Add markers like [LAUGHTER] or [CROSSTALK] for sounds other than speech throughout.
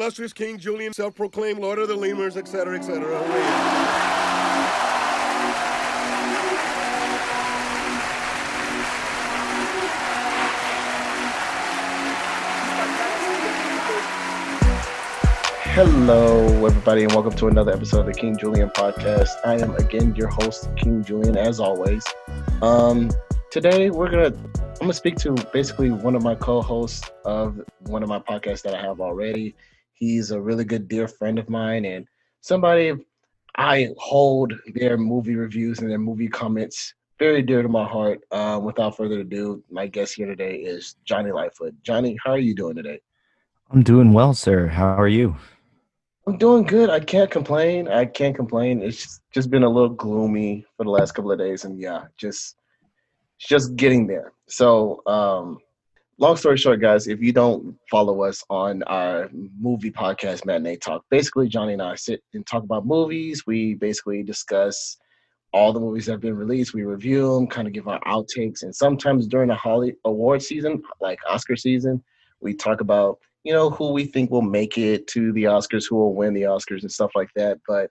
illustrious King Julien, self-proclaimed Lord of the Lemurs, etc., etc. Hello, everybody, and welcome to another episode of the King Julien podcast. I am again your host, King Julien, as always. Um, today we're gonna I'm gonna speak to basically one of my co-hosts of one of my podcasts that I have already. He's a really good dear friend of mine and somebody I hold their movie reviews and their movie comments very dear to my heart. Uh, without further ado, my guest here today is Johnny Lightfoot. Johnny, how are you doing today? I'm doing well, sir. How are you? I'm doing good. I can't complain. I can't complain. It's just been a little gloomy for the last couple of days, and yeah, just just getting there. So, um, long story short, guys, if you don't follow us on our movie podcast, Matinee Talk, basically Johnny and I sit and talk about movies. We basically discuss all the movies that have been released. We review them, kind of give our outtakes, and sometimes during the Holly award season, like Oscar season, we talk about you know, who we think will make it to the Oscars, who will win the Oscars and stuff like that. But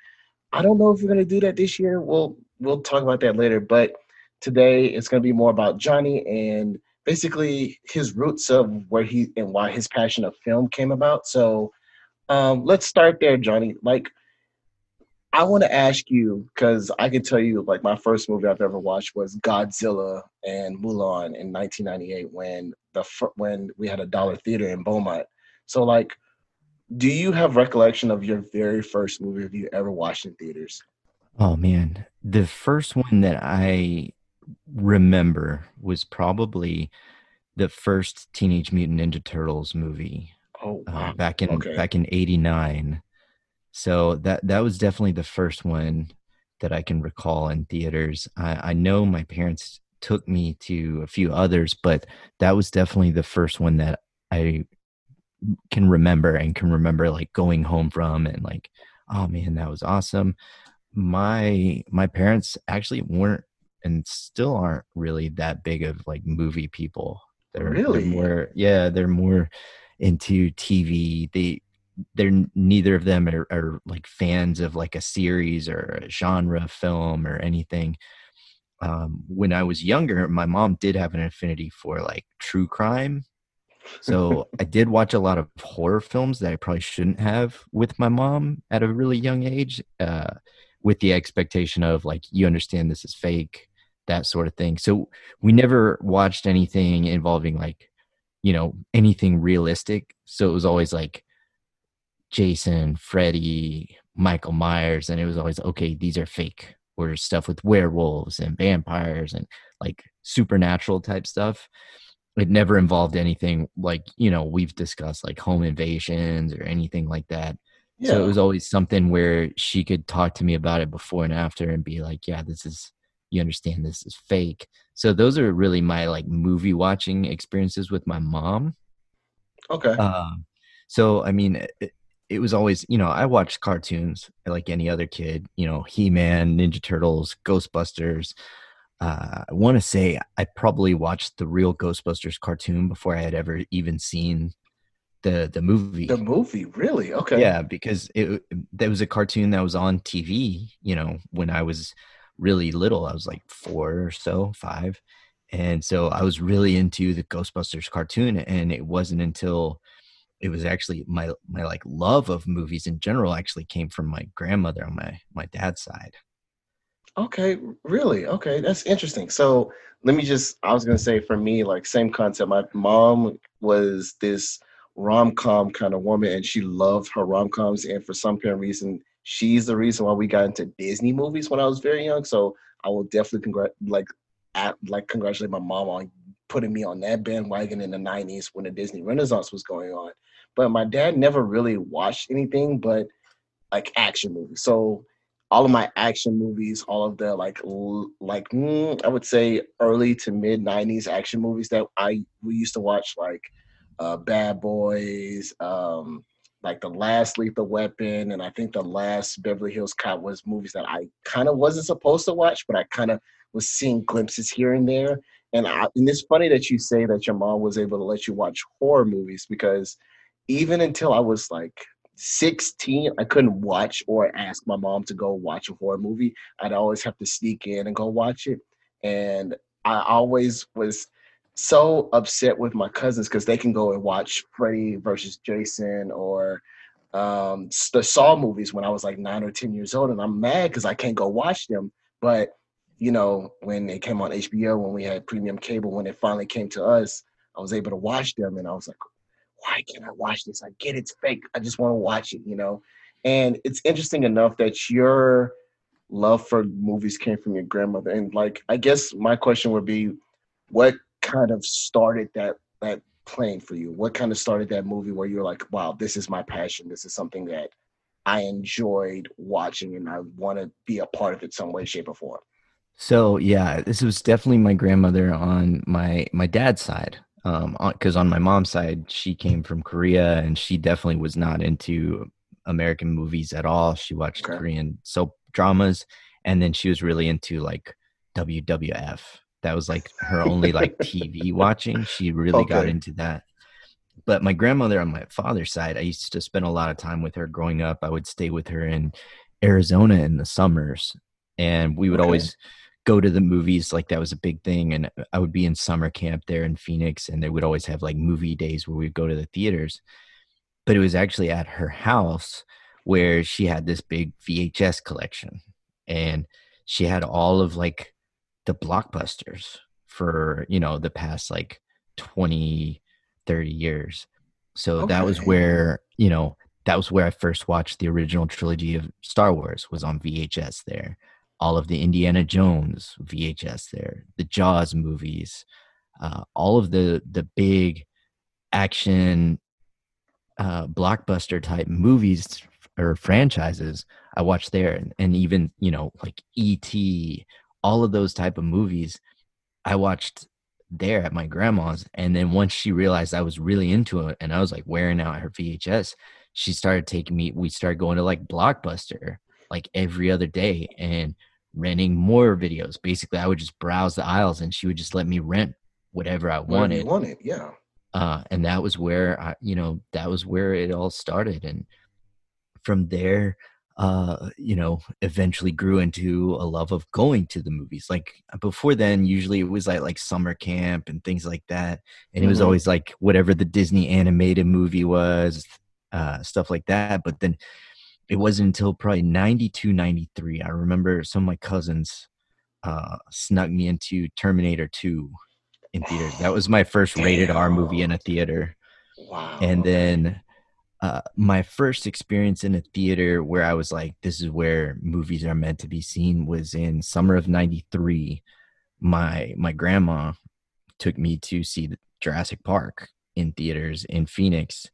I don't know if we're gonna do that this year. We'll we'll talk about that later. But today it's gonna be more about Johnny and basically his roots of where he and why his passion of film came about. So um, let's start there, Johnny. Like I want to ask you because I can tell you, like my first movie I've ever watched was Godzilla and Mulan in 1998 when the when we had a dollar theater in Beaumont. So like, do you have recollection of your very first movie you ever watched in theaters? Oh man, the first one that I remember was probably the first Teenage Mutant Ninja Turtles movie. Oh, uh, wow. uh, back in okay. back in '89. So that that was definitely the first one that I can recall in theaters. I, I know my parents took me to a few others, but that was definitely the first one that I can remember and can remember like going home from and like oh man that was awesome my my parents actually weren't and still aren't really that big of like movie people. They're really? they're more yeah they're more into tv they they're neither of them are, are like fans of like a series or a genre film or anything. Um, when i was younger my mom did have an affinity for like true crime. So [LAUGHS] I did watch a lot of horror films that I probably shouldn't have with my mom at a really young age, uh, with the expectation of like, you understand this is fake, that sort of thing. So we never watched anything involving like, you know, anything realistic. So it was always like Jason, Freddy, Michael Myers, and it was always okay, these are fake. Or stuff with werewolves and vampires and like supernatural type stuff it never involved anything like you know we've discussed like home invasions or anything like that yeah. so it was always something where she could talk to me about it before and after and be like yeah this is you understand this is fake so those are really my like movie watching experiences with my mom okay um, so i mean it, it was always you know i watched cartoons like any other kid you know he-man ninja turtles ghostbusters uh, I want to say I probably watched the real Ghostbusters cartoon before I had ever even seen the the movie. The movie, really? Okay. Yeah, because it there was a cartoon that was on TV. You know, when I was really little, I was like four or so, five, and so I was really into the Ghostbusters cartoon. And it wasn't until it was actually my my like love of movies in general actually came from my grandmother on my my dad's side. Okay, really? Okay, that's interesting. So let me just, I was to say for me, like, same concept. My mom was this rom com kind of woman and she loved her rom coms. And for some of reason, she's the reason why we got into Disney movies when I was very young. So I will definitely congrat, like, at, like congratulate my mom on putting me on that bandwagon in the 90s when the Disney Renaissance was going on. But my dad never really watched anything but like action movies. So all of my action movies, all of the like like mm, I would say early to mid '90s action movies that I we used to watch, like uh, Bad Boys, um, like the last Lethal Weapon, and I think the last Beverly Hills Cop was movies that I kind of wasn't supposed to watch, but I kind of was seeing glimpses here and there. And, I, and it's funny that you say that your mom was able to let you watch horror movies because even until I was like 16, I couldn't watch or ask my mom to go watch a horror movie. I'd always have to sneak in and go watch it. And I always was so upset with my cousins because they can go and watch Freddy versus Jason or um, the Saw movies when I was like nine or 10 years old. And I'm mad because I can't go watch them. But, you know, when they came on HBO, when we had premium cable, when it finally came to us, I was able to watch them. And I was like, why can't I watch this? I get it's fake. I just want to watch it, you know? And it's interesting enough that your love for movies came from your grandmother. And like, I guess my question would be, what kind of started that that playing for you? What kind of started that movie where you're like, wow, this is my passion. This is something that I enjoyed watching and I want to be a part of it some way, shape, or form. So yeah, this was definitely my grandmother on my my dad's side. Um, because on, on my mom's side, she came from Korea and she definitely was not into American movies at all. She watched okay. Korean soap dramas, and then she was really into like WWF that was like her only like [LAUGHS] TV watching. She really okay. got into that. But my grandmother on my father's side, I used to spend a lot of time with her growing up. I would stay with her in Arizona in the summers, and we would okay. always go to the movies. Like that was a big thing. And I would be in summer camp there in Phoenix, and they would always have like movie days where we'd go to the theaters. But it was actually at her house where she had this big VHS collection, and she had all of like the blockbusters for you know the past like 20 30 years. So okay. that was where you know that was where i first watched the original trilogy of star wars was on vhs there. All of the indiana jones vhs there the jaws movies uh, all of the the big action uh, blockbuster type movies or franchises I watched there, and, and even you know like E.T all of those type of movies I watched there at my grandma's. And then once she realized I was really into it and I was like wearing out her VHS, she started taking me, we started going to like Blockbuster like every other day and renting more videos. Basically, I would just browse the aisles and she would just let me rent whatever I wanted. wanted, yeah. Uh, and that was where I, you know, that was where it all started. And from there, uh, you know, eventually grew into a love of going to the movies. Like before then, usually it was like like summer camp and things like that, and mm-hmm. it was mm-hmm. always like whatever the Disney animated movie was, uh, stuff like that. But then it wasn't until probably 92, 93. I remember some of my cousins uh, snuck me into Terminator 2 in theaters. That was my first rated R movie in a theater. Wow. And then uh, my first experience in a theater where I was like, this is where movies are meant to be seen was in summer of 93. My, my grandma took me to see Jurassic Park in theaters in Phoenix.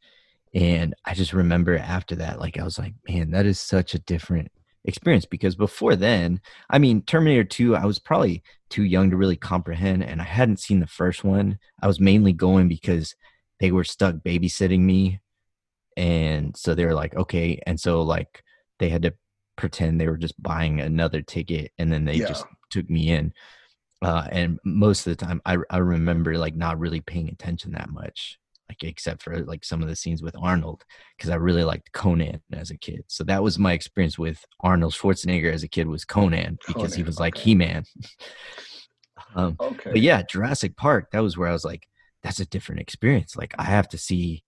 And I just remember after that, like, I was like, man, that is such a different experience because before then, I mean, Terminator 2, I was probably too young to really comprehend, and I hadn't seen the first one. I was mainly going because they were stuck babysitting me and so they were like okay and so like they had to pretend they were just buying another ticket and then they yeah. just took me in uh, and most of the time I, I remember like not really paying attention that much like except for like some of the scenes with arnold because i really liked conan as a kid so that was my experience with arnold schwarzenegger as a kid was conan because conan, he was like okay. he-man [LAUGHS] um, okay. but yeah jurassic park that was where i was like that's a different experience like i have to see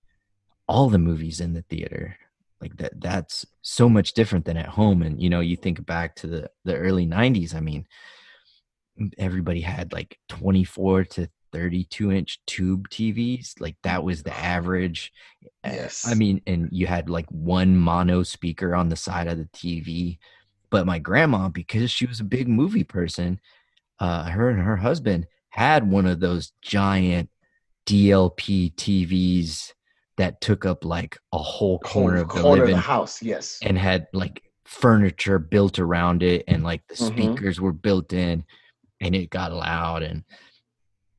all the movies in the theater like that that's so much different than at home. And you know you think back to the the early 90s i mean everybody had like 24 to 32 inch tube TVs like that was the average. Yes. I mean and you had like one mono speaker on the side of the TV but my grandma because she was a big movie person uh her and her husband had one of those giant DLP TVs that took up like a whole corner whole of the corner living of the house, yes, and had like furniture built around it, and like the mm-hmm. speakers were built in, and it got loud, and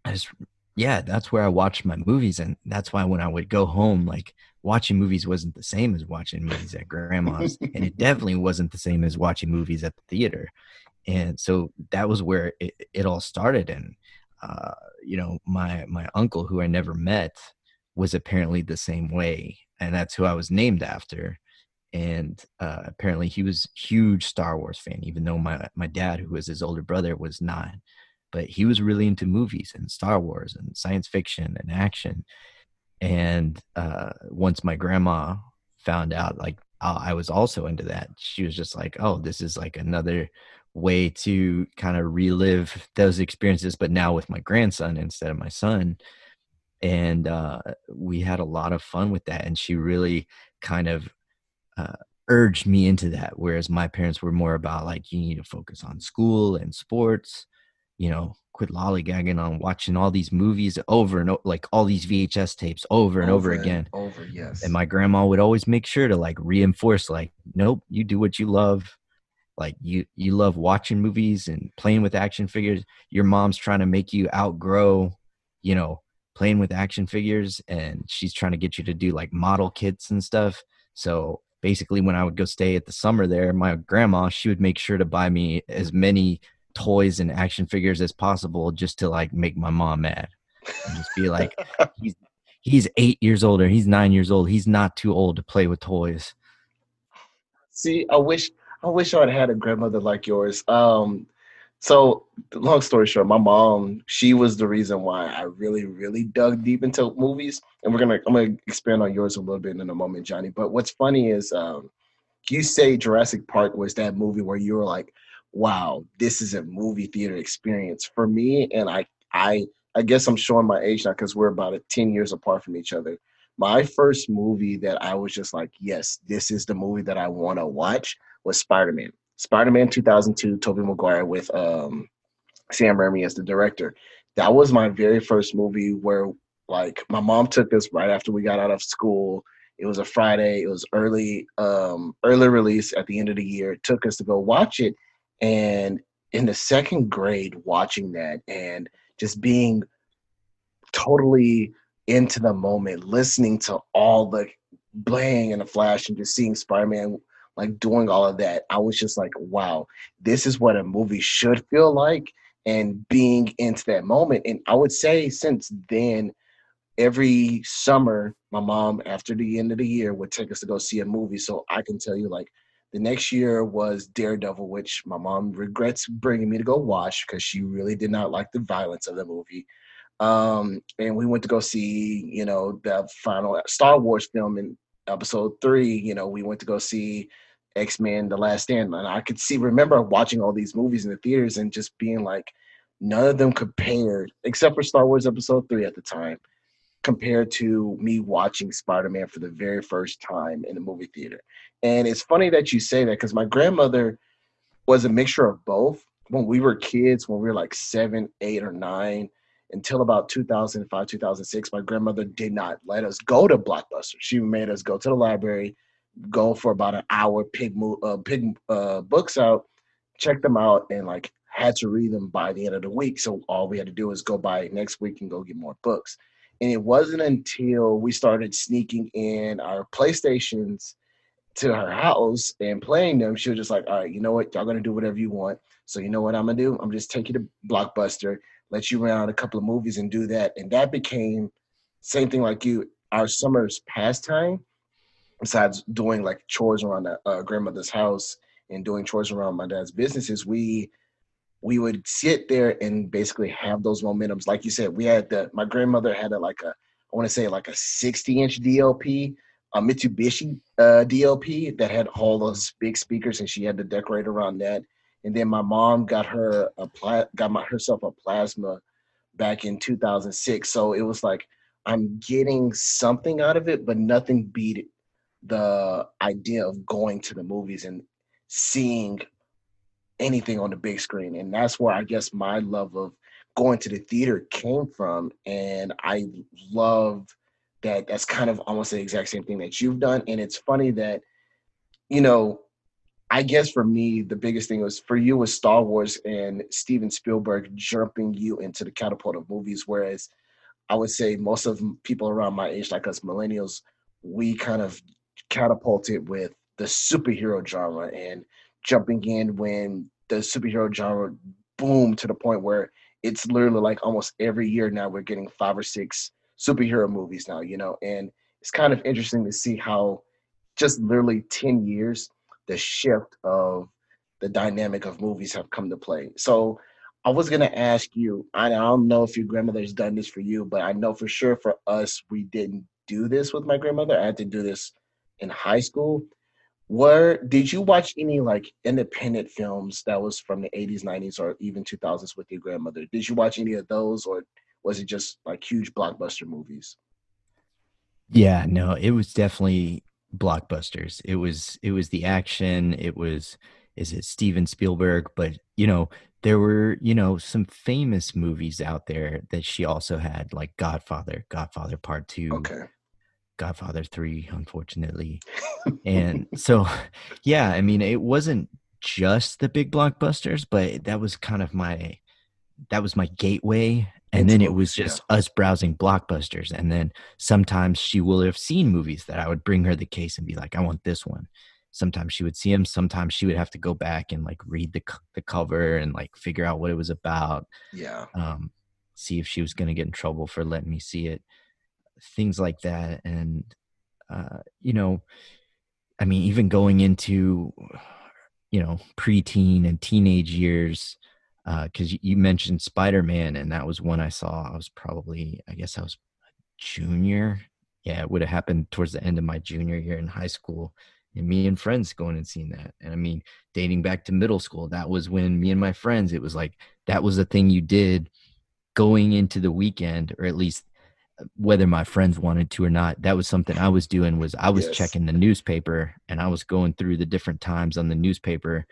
I just yeah, that's where I watched my movies, and that's why when I would go home, like watching movies wasn't the same as watching movies at grandma's, and it [LAUGHS] definitely wasn't the same as watching movies at the theater, and so that was where it, it all started, and uh, you know, my my uncle who I never met was apparently the same way and that's who i was named after and uh, apparently he was huge Star Wars fan, even though my my dad, who was his older brother, was not. But he was really into movies and Star Wars and science fiction and action. And uh, once my grandma found out, like I was also into that, she was just like, "Oh, this is like another way to kind of relive those experiences, but now with my grandson instead of my son." And uh, we had a lot of fun with that, and she really kind of uh, urged me into that. Whereas my parents were more about like, you need to focus on school and sports, you know, quit lollygagging on watching all these movies over and over, like all these VHS tapes over and over, over again. over, yes. And my grandma would always make sure to like reinforce, like, nope, you do what you love. Like you, you love watching movies and playing with action figures. Your mom's trying to make you outgrow, you know, playing with action figures, and she's trying to get you to do like model kits and stuff. So basically when I would go stay at the summer there, my grandma, she would make sure to buy me as many toys and action figures as possible just to like make my mom mad. And just be like, [LAUGHS] he's he's eight years old or he's nine years old. He's not too old to play with toys. See, I wish I wish I'd had a grandmother like yours. Um, so long story short, my mom, she was the reason why I really, really dug deep into movies. And we're gonna I'm gonna expand on yours a little bit in a moment, Johnny. But what's funny is um you say Jurassic Park was that movie where you were like, wow, this is a movie theater experience for me. And I I I guess I'm showing my age now because we're about 10 years apart from each other. My first movie that I was just like, yes, this is the movie that I want to watch was Spider-Man. Spider-Man 2002, Tobey Maguire with um, Sam Raimi as the director. That was my very first movie where like my mom took us right after we got out of school. It was a Friday. It was early um, early release at the end of the year. It took us to go watch it, and in the second grade, watching that and just being totally into the moment, listening to all the bling and the flash, and just seeing Spider-Man like doing all of that, I was just like, wow, this is what a movie should feel like. And being into that moment. And I would say since then, every summer, my mom, after the end of the year, would take us to go see a movie. So I can tell you, like, the next year was Daredevil, which my mom regrets bringing me to go watch because she really did not like the violence of the movie. Um, and we went to go see, you know, the final Star Wars film in episode three. You know, we went to go see X Men: The Last Stand. And I could see, remember watching all these movies in the theaters and just being like, none of them compared, except for Star Wars Episode Three at the time, compared to me watching Spider Man for the very first time in a movie theater. And it's funny that you say that because my grandmother was a mixture of both. When we were kids, when we were like seven, eight, or nine, until about 2005, 2006, my grandmother did not let us go to Blockbuster. She made us go to the library, go for about an hour, pick uh, pick uh, books out, check them out, and like had to read them by the end of the week. So all we had to do was go by next week and go get more books. And it wasn't until we started sneaking in our PlayStations to her house and playing them, she was just like, all right, you know what? Y'all gonna do whatever you want. So you know what I'm gonna do? I'm just take you to Blockbuster, let you around a couple of movies and do that. And that became same thing like you, our summer's pastime besides doing like chores around the uh, grandmother's house and doing chores around my dad's businesses, we we would sit there and basically have those momentums. Like you said, we had the my grandmother had a like a I want to say like a 60 inch DLP, a Mitsubishi uh, DLP that had all those big speakers, and she had to decorate around that. And then my mom got her a pla- got my, herself a plasma back in 2006. So it was like I'm getting something out of it, but nothing beat the idea of going to the movies and seeing anything on the big screen. And that's where I guess my love of going to the theater came from. And I love that that's kind of almost the exact same thing that you've done. And it's funny that, you know, I guess for me, the biggest thing was for you was Star Wars and Steven Spielberg jumping you into the catapult of movies. Whereas I would say most of people around my age, like us millennials, we kind of catapulted with the superhero genre and jumping in when the superhero genre boomed to the point where it's literally like almost every year now we're getting five or six superhero movies now, you know, and it's kind of interesting to see how just literally 10 years, the shift of the dynamic of movies have come to play. So I was gonna ask you, I don't know if your grandmother's done this for you, but I know for sure for us, we didn't do this with my grandmother. I had to do this in high school. Where did you watch any like independent films that was from the 80s, 90s, or even 2000s with your grandmother? Did you watch any of those, or was it just like huge blockbuster movies? Yeah, no, it was definitely blockbusters. It was it was the action. It was is it Steven Spielberg, but you know there were you know some famous movies out there that she also had like Godfather, Godfather Part Two, Okay. Godfather 3, unfortunately. and so, [LAUGHS] yeah, I mean, it wasn't just the big blockbusters, but that was kind of my that was my gateway. And then it was just us browsing blockbusters. And then sometimes she will have seen movies that I would bring her the case and be like, I want this one. Sometimes she would see them. Sometimes she would have to go back and like read the the cover and like figure out what it was about Yeah. um, see if she was going to get in trouble for letting me see it, things like that. And, uh, you know, I mean, even going into, you know, preteen and teenage years, because you mentioned Spider Man, and that was one I saw. I was probably, I guess I was a junior. Yeah, it would have happened towards the end of my junior year in high school. And me and friends going and seeing that. And I mean, dating back to middle school, that was when me and my friends, it was like that was a thing you did going into the weekend or at least uh, whether my friends wanted to or not that was something i was doing was i was Yes. checking the newspaper and i was going through the different times on the newspaper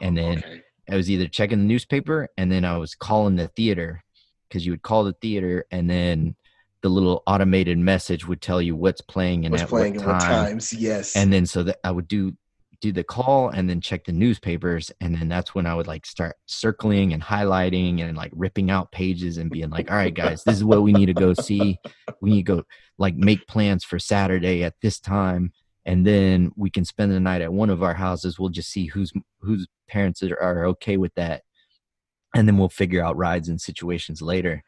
and then Okay. i was either checking the newspaper and then i was calling the theater because you would call the theater and then the little automated message would tell you what's playing and was at playing what at what times? Yes. and then so that I would do do the call and then check the newspapers and then that's when I would like start circling and highlighting and like ripping out pages and being like all right guys this is what we need to go see. We need to go like make plans for Saturday at this time and then we can spend the night at one of our houses. We'll just see whose whose parents are, are okay with that and then we'll figure out rides and situations later.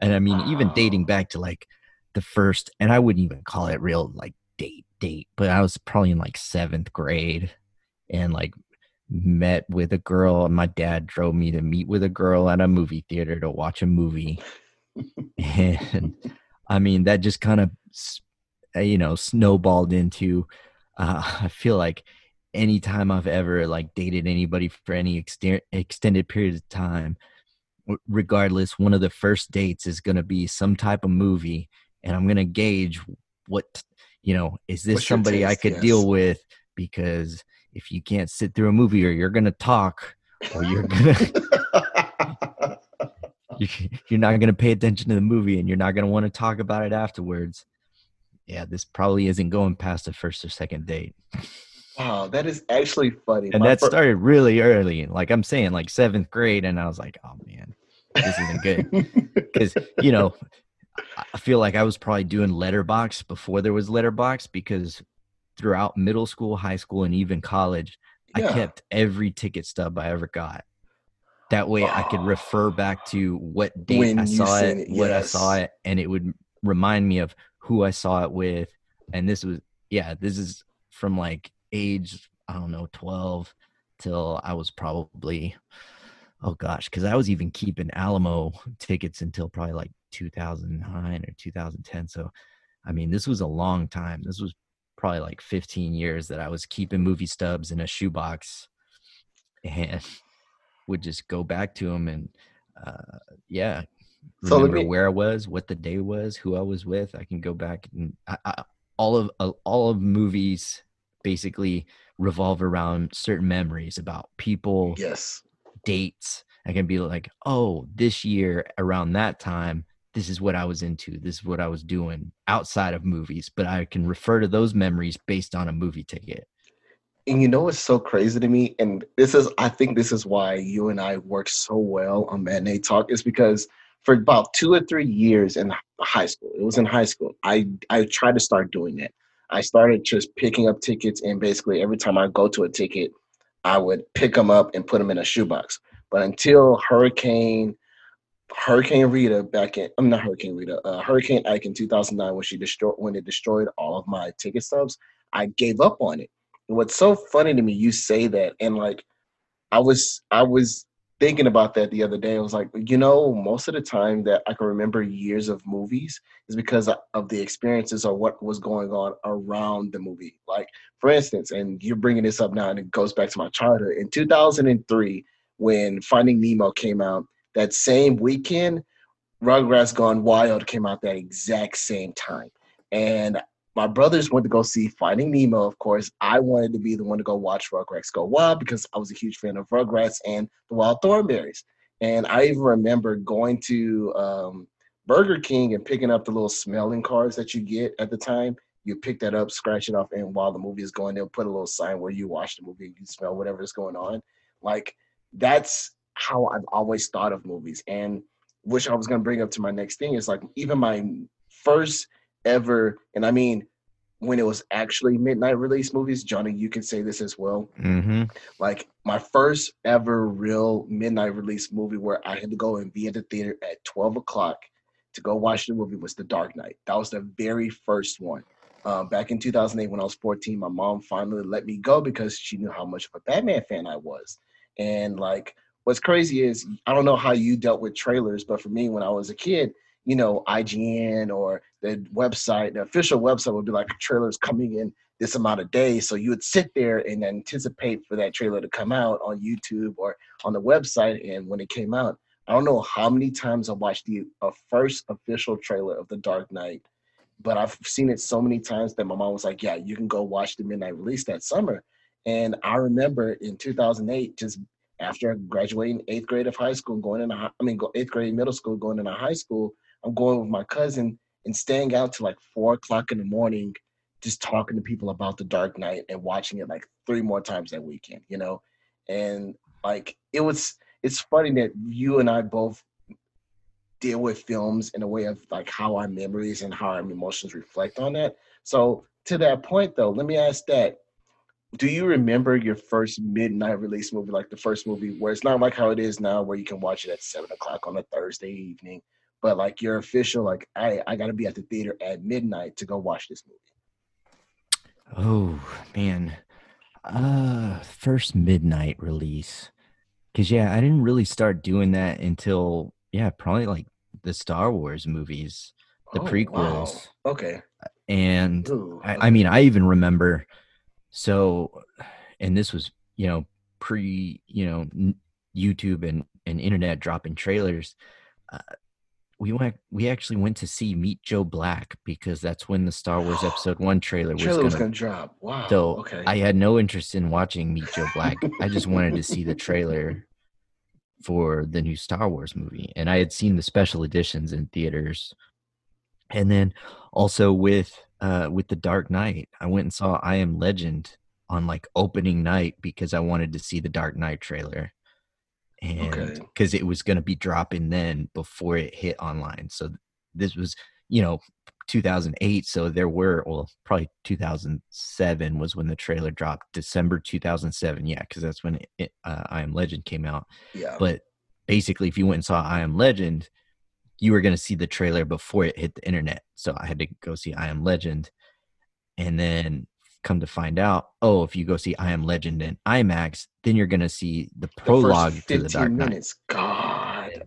And I mean even dating back to like the first and I wouldn't even call it real like date date but i was probably in like seventh grade and like met with a girl and my dad drove me to meet with a girl at a movie theater to watch a movie. [LAUGHS] And i mean that just kind of you know snowballed into uh, [LAUGHS] i feel like anytime i've ever like dated anybody for any exter- extended period of time regardless one of the first dates is going to be some type of movie and i'm going to gauge what you know is this What's somebody i could Yes. deal with? Because if you can't sit through a movie or you're going to talk or you're going [LAUGHS] to [LAUGHS] you're not going to pay attention to the movie and you're not going to want to talk about it afterwards yeah this probably isn't going past the first or second date. Wow, that is actually funny. and My that started really early. Like i'm saying like seventh grade and i was like oh man this isn't good. [LAUGHS] Because you know I- feel like i was probably doing Letterboxd before there was Letterboxd because throughout middle school high school and even college i kept every ticket stub i ever got. That way i could ah. refer back to what date When i saw it it, what i saw it and it would remind me of who i saw it with. And this was yeah this is from like age i don't know 12 till i was probably oh gosh because i was even keeping alamo tickets until probably like 2009 or 2010 so i mean this was a long time this was probably like 15 years that i was keeping movie stubs in a shoebox and [LAUGHS] would just go back to them and uh yeah So remember me- where i was what the day was who i was with i can go back and I, I, all of uh, all of movies basically revolve around certain memories about people yes. dates. I can be like, oh, this year around that time, this is what I was into. This is what I was doing outside of movies. But I can refer to those memories based on a movie ticket. And you know what's so crazy to me? And this is, I think this is why you and I work so well on Matinee Talk, is because for about two or three years in high school, it was in high school, I, I tried to start doing it. I started just picking up tickets, and basically every time I go to a ticket, I would pick them up and put them in a shoebox. But until Hurricane, Hurricane Rita back in, I'm not Hurricane Rita, uh, Hurricane Ike in 2009, when she destroyed, when it destroyed all of my ticket stubs, I gave up on it. And what's so funny to me, you say that, and like I was I was thinking about that the other day. I was like, you know, most of the time that I can remember years of movies is because of the experiences or what was going on around the movie. Like, for instance, and you're bringing this up now, and it goes back to my childhood. In 2003, when Finding Nemo came out, that same weekend, Rugrats Gone Wild came out that exact same time. And my brothers went to go see Finding Nemo, of course. I wanted to be the one to go watch Rugrats Go Wild because I was a huge fan of Rugrats and the Wild Thornberrys. And I even remember going to um, Burger King and picking up the little smelling cards that you get at the time. You pick that up, scratch it off, and while the movie is going, they'll put a little sign where you watch the movie, you smell whatever going on. Like that's how I've always thought of movies. And which I was gonna bring up to my next thing is like even my first ever, and I mean, when it was actually midnight release movies, Johnny, you can say this as well. Mm-hmm. Like my first ever real midnight release movie where I had to go and be in the theater at 12 o'clock to go watch the movie was The Dark Knight. That was the very first one. Um, back in 2008, when I was 14, my mom finally let me go because she knew how much of a Batman fan I was. And like, what's crazy is I don't know how you dealt with trailers, but for me, when I was a kid, you know, IGN or the website, the official website would be like trailers coming in this amount of days. So you would sit there and anticipate for that trailer to come out on YouTube or on the website. And when it came out, I don't know how many times I watched the uh, first official trailer of The Dark Knight, but I've seen it so many times that my mom was like, "Yeah, you can go watch the midnight release that summer." And I remember in 2008, just after graduating eighth grade of high school, going into I mean, eighth grade middle school, going into high school, I'm going with my cousin and staying out to like four o'clock in the morning, just talking to people about the Dark Knight and watching it like three more times that weekend, you know? And like it was it's funny that you and I both deal with films in a way of like how our memories and how our emotions reflect on that. So to that point though, let me ask that. Do you remember your first midnight release movie, like the first movie where it's not like how it is now where you can watch it at seven o'clock on a Thursday evening? but like your official like I I got to be at the theater at midnight to go watch this movie. Oh man, uh, first midnight release. Cause yeah, I didn't really start doing that until yeah, probably like the Star Wars movies, the Oh, prequels. wow. Okay. And Ooh, I, I mean, I even remember. So, and this was you know pre you know YouTube and and internet dropping trailers. Uh, we went. We actually went to see Meet Joe Black because that's when the Star Wars [GASPS] Episode One trailer was trailer was gonna gonna drop. Wow. so okay. I had no interest in watching Meet Joe Black. I just wanted to see the trailer for the new Star Wars movie, and I had seen the special editions in theaters. And then also with uh, with the Dark Knight, I went and saw I Am Legend on like opening night because I wanted to see the Dark Knight trailer, and Okay. because it was going to be dropping then before it hit online. So this was you know 2008 so there were well probably 2007 was when the trailer dropped december 2007 yeah because that's when it, uh, i am legend came out yeah. but basically if you went and saw i am legend you were going to see the trailer before it hit the internet so i had to go see i am legend and then come to find out oh if you go see i am legend in imax then you're going to see the The prologue to the dark knight minutes. God.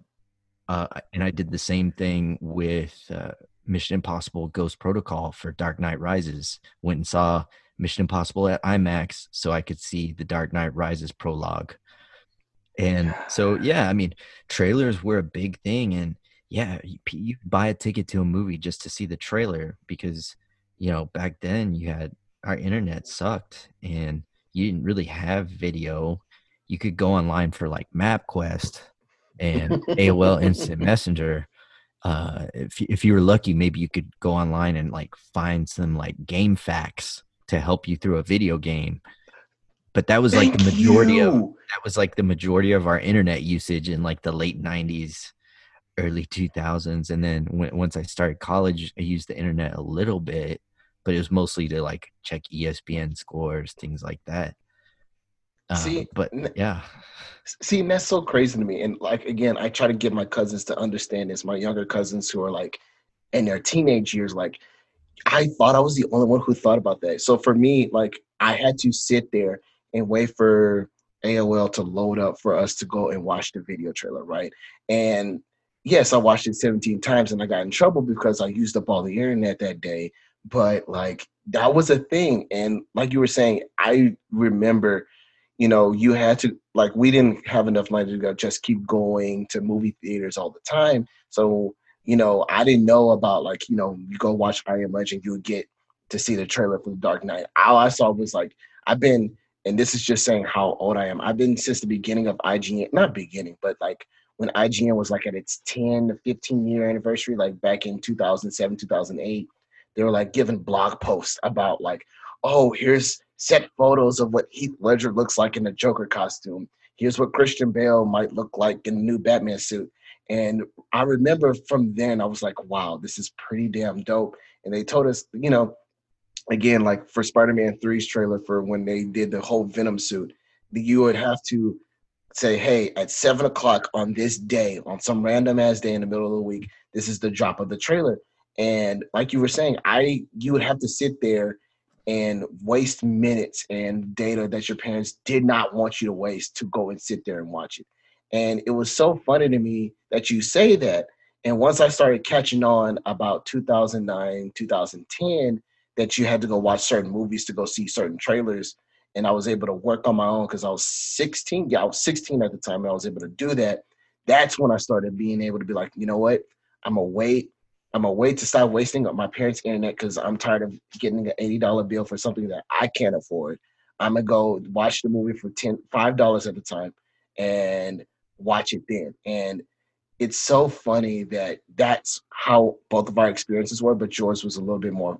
uh, and I did the same thing with uh, Mission Impossible Ghost Protocol for Dark Knight Rises. Went and saw Mission Impossible at IMAX so I could see the Dark Knight Rises prologue. And so, yeah, I mean, trailers were a big thing. And yeah, you, you buy a ticket to a movie just to see the trailer because, you know, back then you had our internet sucked and you didn't really have video. You could go online for like MapQuest and AOL Instant [LAUGHS] Messenger. Uh, if if you were lucky, maybe you could go online and like find some like GameFAQs to help you through a video game. But that was like the Thank majority of that was like the majority of our internet usage in like the late 90s early 2000s and then when, once i started college i used the internet a little bit but it was mostly to like check espn scores things like that uh, See, but yeah See, and that's so crazy to me. And like again, I try to get my cousins to understand this. My younger cousins who are like in their teenage years, like I thought I was the only one who thought about that. So for me, like I had to sit there and wait for AOL to load up for us to go and watch the video trailer, right? And yes, I watched it 17 times and I got in trouble because I used up all the internet that day. But like that was a thing. And like you were saying, I remember, you know, you had to like we didn't have enough money to go just keep going to movie theaters all the time. So, you know, I didn't know about like, you know, you go watch I Am Legend, you would get to see the trailer for the Dark Knight. All I saw was like I've been and this is just saying how old I am. I've been since the beginning of IGN, not beginning, but like when IGN was like at its 10 to 15 year anniversary, like back in 2007, 2008, they were like giving blog posts about like, oh, here's set photos of what Heath Ledger looks like in a Joker costume. Here's what Christian Bale might look like in the new Batman suit. And I remember from then, I was like, wow, this is pretty damn dope. And they told us, you know, again, like for Spider-Man 3's trailer for when they did the whole Venom suit, you would have to say, hey, at seven o'clock on this day, on some random ass day in the middle of the week, this is the drop of the trailer. And like you were saying, I you would have to sit there and waste minutes and data that your parents did not want you to waste to go and sit there and watch it. And it was so funny to me that you say that. And once I started catching on about 2009, 2010, that you had to go watch certain movies to go see certain trailers and I was able to work on my own because I was 16. Yeah, I was 16 at the time. And I was able to do that. That's when I started being able to be like, you know what? I'm gonna wait. I'm gonna wait to stop wasting my parents' internet because I'm tired of getting an $80 bill for something that I can't afford. I'm gonna go watch the movie for 10 five dollars at the time and watch it then. And it's so funny that that's how both of our experiences were, but yours was a little bit more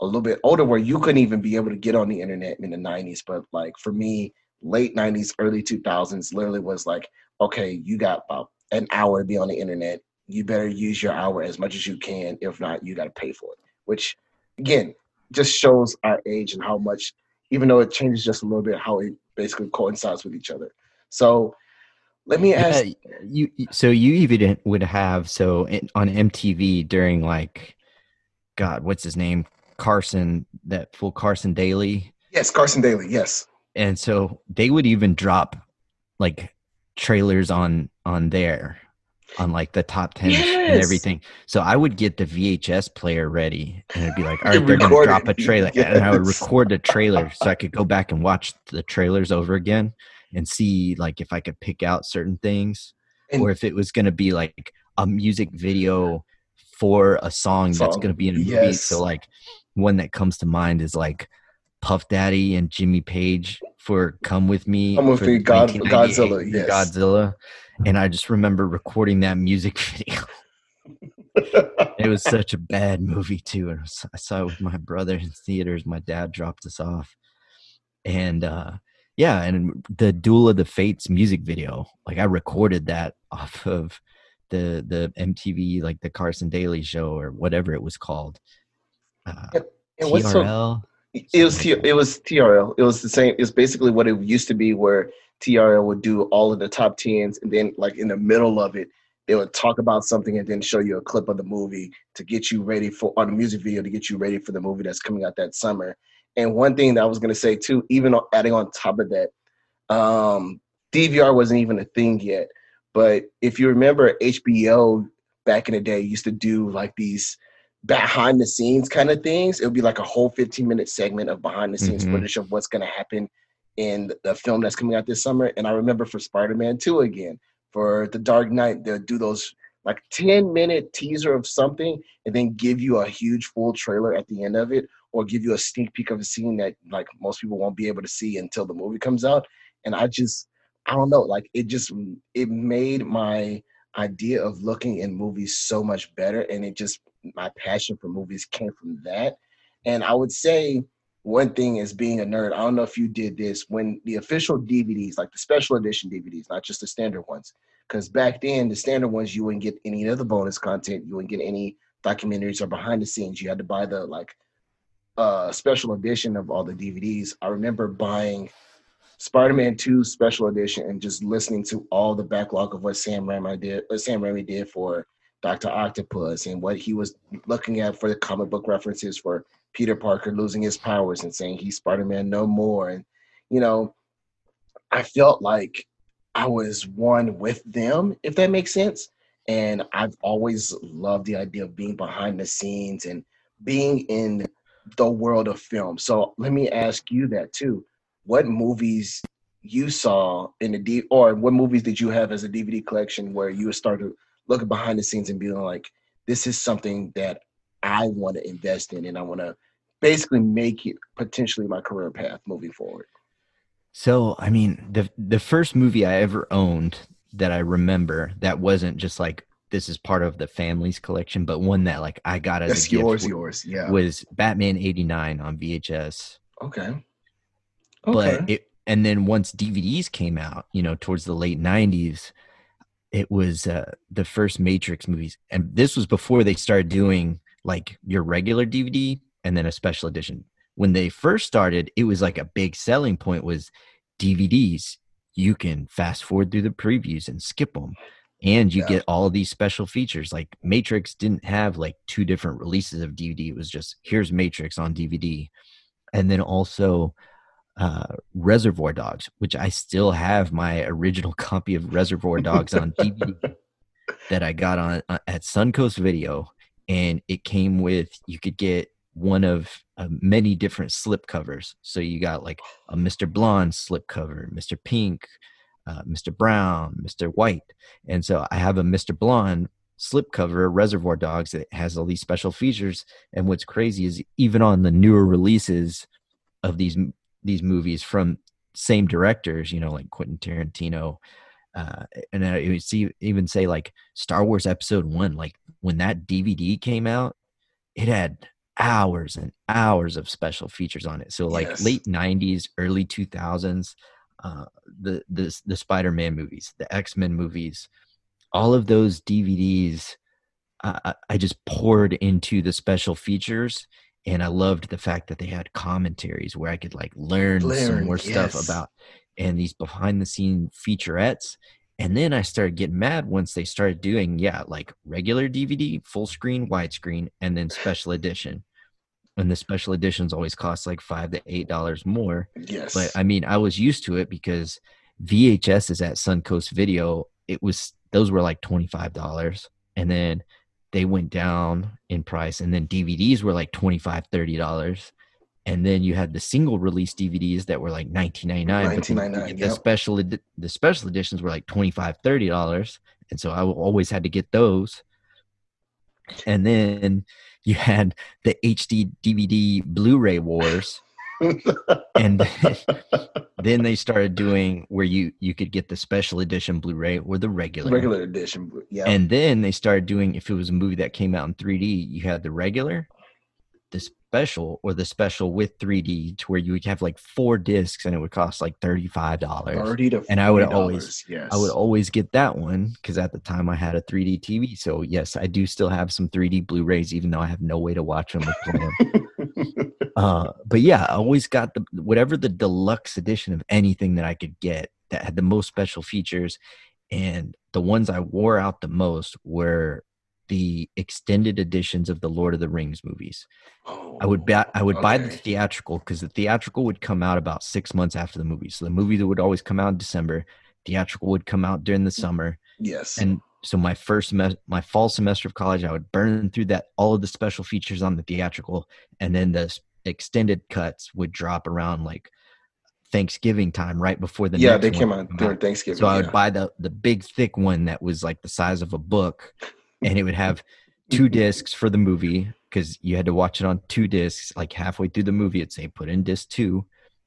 a little bit older where you couldn't even be able to get on the internet in the 90s but like for me late 90s early 2000s literally was like okay you got about an hour to be on the internet. You better use your hour as much as you can. If not you got to pay for it which again just shows our age and how much even though it changes just a little bit how it basically coincides with each other. So let me ask yeah, you so you even would have so on mtv during like god what's his name Carson, that full Carson Daly. Yes, Carson Daly. Yes. And so they would even drop like trailers on on there on like the top 10 yes. and everything. So I would get the VHS player ready and it'd be like, [LAUGHS] all right, they're going to drop a trailer. Yes. And I would record the trailer so I could go back and watch the trailers over again and see like if I could pick out certain things and, or if it was going to be like a music video for a song, song. that's going to be in a movie. Yes. So like one that comes to mind is like Puff Daddy and Jimmy Page for "Come with Me." Come with me, God, Godzilla. Yes. Godzilla, and I just remember recording that music [LAUGHS] video. it was such a bad movie too, and I saw it with my brother in theaters. My dad dropped us off, and uh, yeah, and the Duel of the Fates music video, like I recorded that [LAUGHS] off of the the MTV, like the Carson Daly show or whatever it was called uh, it, was TRL. So, it was T, it was TRL. It was the same. It's basically what it used to be, where TRL would do all of the top tens, and then like in the middle of it, they would talk about something and then show you a clip of the movie to get you ready for on the music video to get you ready for the movie that's coming out that summer. And one thing that I was gonna say too, even adding on top of that, um, DVR wasn't even a thing yet. But if you remember, HBO back in the day used to do like these behind the scenes kind of things. It would be like a whole 15 minute segment of behind the scenes mm-hmm. footage of what's going to happen in the film that's coming out this summer. And I remember for Spider Man 2 again, for The Dark Knight, they'll do those like 10 minute teaser of something and then give you a huge full trailer at the end of it or give you a sneak peek of a scene that like most people won't be able to see until the movie comes out. And I just, I don't know, like it just, it made my idea of looking in movies so much better and it just my passion for movies came from that. And I would say one thing is being a nerd. I don't know if you did this when the official DVDs, like the special edition DVDs, not just the standard ones, because back then the standard ones you wouldn't get any of the bonus content, you wouldn't get any documentaries or behind the scenes. You had to buy the like uh special edition of all the DVDs. I remember buying Spider-Man 2 special edition and just listening to all the backlog of what Sam Raimi did, what Sam Raimi did for Doctor Octopus and what he was looking at for the comic book references for Peter Parker losing his powers and saying he's Spider Man no more, and you know, I felt like I was one with them, if that makes sense. And I've always loved the idea of being behind the scenes and being in the world of film. So let me ask you that too. What movies you saw in the D or what movies did you have as a DVD collection where you started looking behind the scenes and being like, this is something that I want to invest in and I want to basically make it potentially my career path moving forward? So, I mean, the the first movie I ever owned that I remember that wasn't just like this is part of the family's collection, but one that like I got as That's a gift yours, yours. Yeah. was Batman '89 on VHS. okay. But it and then once DVDs came out, you know, towards the late '90s, it was uh, the first Matrix movies, and this was before they started doing like your regular DVD and then a special edition. When they first started, it was like a big selling point was DVDs. You can fast forward through the previews and skip them, and you Yeah. get all these special features. Like Matrix didn't have like two different releases of DVD. It was just here's Matrix on DVD, and then also uh, Reservoir Dogs, which I still have my original [LAUGHS] copy of Reservoir Dogs on DVD [LAUGHS] that I got on uh, at Suncoast Video, and it came with you could get one of uh, many different slip covers. So you got like a Mr. Blonde slip cover, Mr. Pink, uh, Mr. Brown, Mr. White, and so I have a Mr. Blonde slip cover Reservoir Dogs that has all these special features. And what's crazy is even on the newer releases of these these movies from same directors, you know, like Quentin Tarantino. Uh, and I would see even say like Star Wars Episode One, like when that DVD came out, it had hours and hours of special features on it. So like Yes. late '90s, early 2000s, uh, the the the Spider-Man movies, the X-Men movies, all of those DVDs, I, I- I just poured into the special features and I loved the fact that they had commentaries where I could like learn, some Learn, more stuff about and these behind the scene featurettes. And then I started getting mad once they started doing, yeah, like regular DVD, full screen, widescreen, and then special edition. And the special editions always cost like five to eight dollars more. Yes. But I mean, I was used to it because VHS is at Suncoast Video. It was those were like twenty five dollars, and then they went down in price, and then DVDs were like 25 30 dollars, and then you had the single release DVDs that were like nineteen ninety nine. But then you $19.99, get the yep. special the special editions were like 25 30 dollars, and so I always had to get those. And then you had the HD DVD Blu-ray wars and [LAUGHS] then, [LAUGHS] then they started doing where you you could get the special edition blu-ray or the regular, regular edition. Yeah. and then they started doing if it was a movie that came out in 3d you had the regular the special or the special with 3d to where you would have like four discs and it would cost like $35 Thirty to and I would always- yes. i would always get that one because at the time i had a 3d tv so yes i do still have some 3d blu-rays even though i have no way to watch them or play them [LAUGHS] [LAUGHS] uh but yeah i always got the whatever the deluxe edition of anything that i could get that had the most special features and the ones i wore out the most were the extended editions of the lord of the rings movies. I would buy i would buy the theatrical because the theatrical would come out about six months after the movie. So the movie that would always come out in december theatrical would come out during the summer Yes. and so my first semester my fall semester of college i would burn through that all of the special features on the theatrical and then the extended cuts would drop around like thanksgiving time right before the yeah, they came out during Thanksgiving. so i would yeah. buy the the big thick one that was like the size of a book and it would have [LAUGHS] two discs for the movie because you had to watch it on two discs like halfway through the movie it'd say put in disc two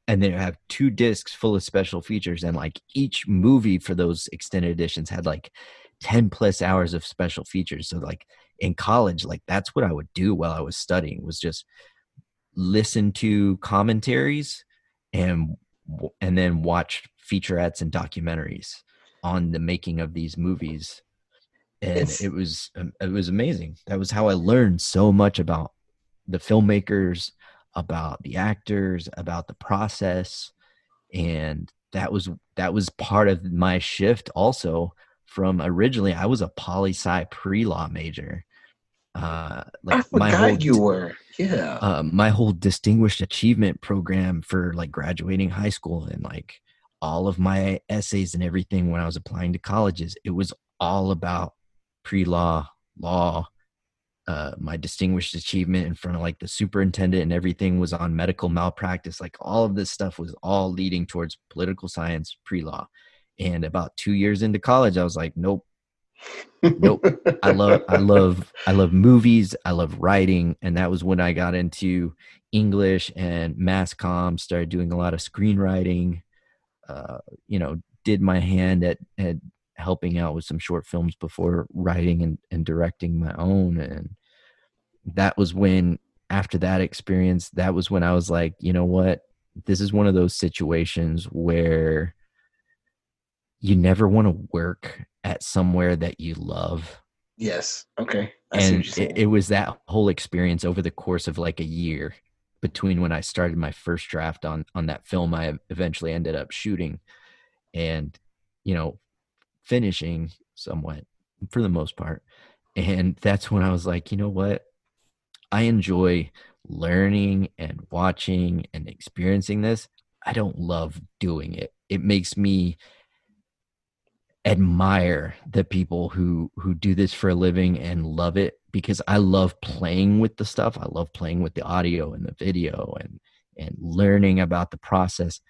and then it would have two discs full of special features and like each movie for those extended editions had like 10 plus hours of special features. So like in college like that's what i would do while i was studying was just listen to commentaries and and then watch featurettes and documentaries on the making of these movies. And It's- it was um, it was amazing. That was how i learned so much about the filmmakers about the actors about the process. And that was that was part of my shift also from originally I was a poli sci pre law major. Uh, like I forgot my whole, you were. Yeah. Uh, my whole distinguished achievement program for like graduating high school and like all of my essays and everything when I was applying to colleges, it was all about pre law, law. Uh, my distinguished achievement in front of like the superintendent and everything was on medical malpractice. Like all of this stuff was all leading towards political science pre law. And about two years into college, I was like, nope, nope. I love, I love, I love movies. I love writing, and that was when I got into English and mass comm. Started doing a lot of screenwriting. Uh, you know, did my hand at at helping out with some short films before writing and, and directing my own, and that was when after that experience, that was when I was like, you know what, this is one of those situations where you never want to work at somewhere that you love. Yes. Okay. I and it, it, was that whole experience over the course of like a year between when I started my first draft on on that film I eventually ended up shooting and you know finishing somewhat for the most part. And that's when I was like, you know what? I enjoy learning and watching and experiencing this. I don't love doing it. It makes me admire the people who who do this for a living and love it because I love playing with the stuff. I love playing with the audio and the video and and learning about the process.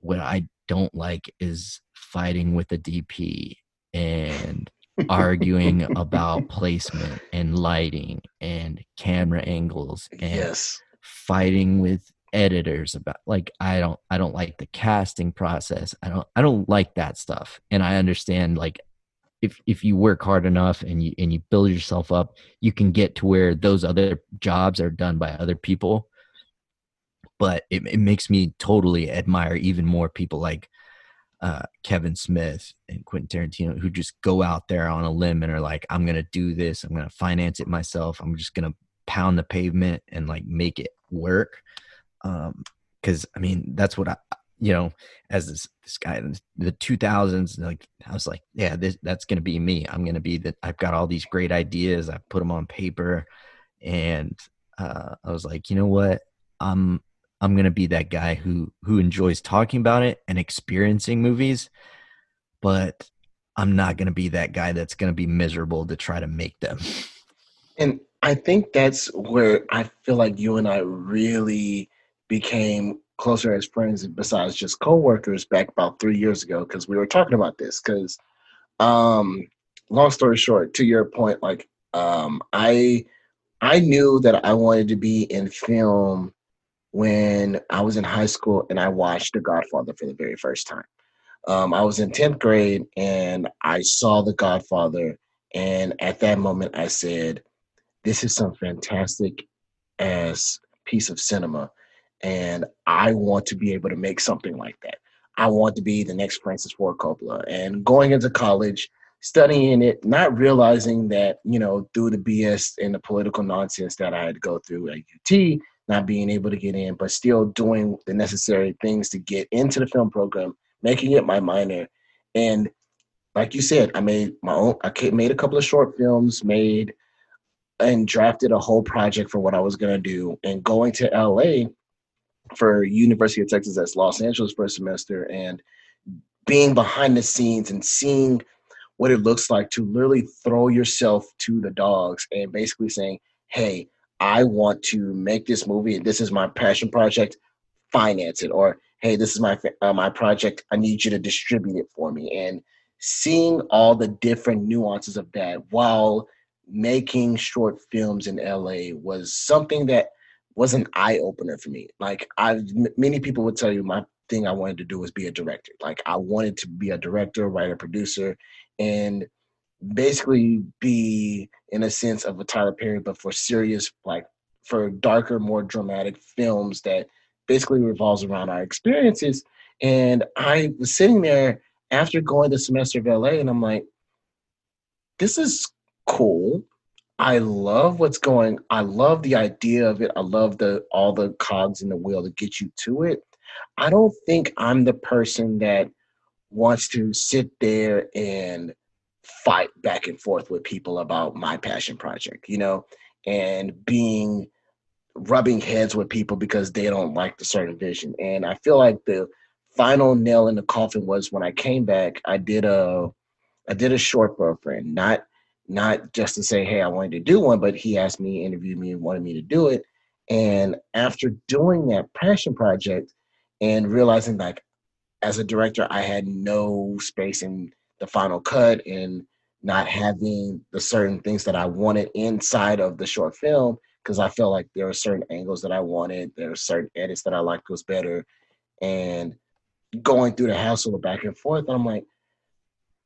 What I don't like is fighting with the DP and [LAUGHS] arguing about placement and lighting and camera angles and yes. fighting with editors about like i don't i don't like the casting process. I don't i don't like that stuff. And i understand like if if you work hard enough and you and you build yourself up you can get to where those other jobs are done by other people. But it, it makes me totally admire even more people like uh, Kevin Smith and Quentin Tarantino who just go out there on a limb and are like, I'm gonna do this, I'm gonna finance it myself, I'm just gonna pound the pavement and like make it work um because i mean that's what i you know as this this guy in the 2000s like i was like yeah this that's gonna be me. I'm gonna be that i've got all these great ideas. I put them on paper. And uh, i was like you know what? I'm i'm gonna be that guy who who enjoys talking about it and experiencing movies but i'm not gonna be that guy that's gonna be miserable to try to make them. And i think that's where i feel like you and i really became closer as friends besides just co-workers back about three years ago because we were talking about this because um long story short to your point like um i i knew that i wanted to be in film when i was in high school and i watched the godfather for the very first time. Um, i was in 10th grade and i saw the godfather and at that moment i said this is some fantastic ass piece of cinema and I want to be able to make something like that. I want to be the next Francis Ford Coppola. And going into college, studying it, not realizing that, you know, through the BS and the political nonsense that I had to go through at UT, not being able to get in, but still doing the necessary things to get into the film program, making it my minor. And like you said, I made my own, I made a couple of short films, made and drafted a whole project for what I was going to do. And going to LA, for University of Texas at Los Angeles for a semester and being behind the scenes and seeing what it looks like to literally throw yourself to the dogs and basically saying, "Hey, I want to make this movie and this is my passion project. Finance it." Or, "Hey, this is my uh, my project. I need you to distribute it for me." And seeing all the different nuances of that while making short films in LA was something that was an eye opener for me. Like I, many people would tell you, my thing I wanted to do was be a director. Like I wanted to be a director, writer, producer, and basically be in a sense of a Tyler Perry, but for serious, like for darker, more dramatic films that basically revolves around our experiences. And I was sitting there after going the semester of LA, and I'm like, this is cool. I love what's going. I love the idea of it. I love the all the cogs in the wheel to get you to it. I don't think I'm the person that wants to sit there and fight back and forth with people about my passion project, you know, and being rubbing heads with people because they don't like the certain vision. And I feel like the final nail in the coffin was when I came back, I did a I did a short for a friend, not not just to say, hey, I wanted to do one, but he asked me, interviewed me, and wanted me to do it. And after doing that passion project and realizing like as a director, I had no space in the final cut and not having the certain things that I wanted inside of the short film because I felt like there were certain angles that I wanted, there were certain edits that I liked was better, and going through the hassle of back and forth, I'm like,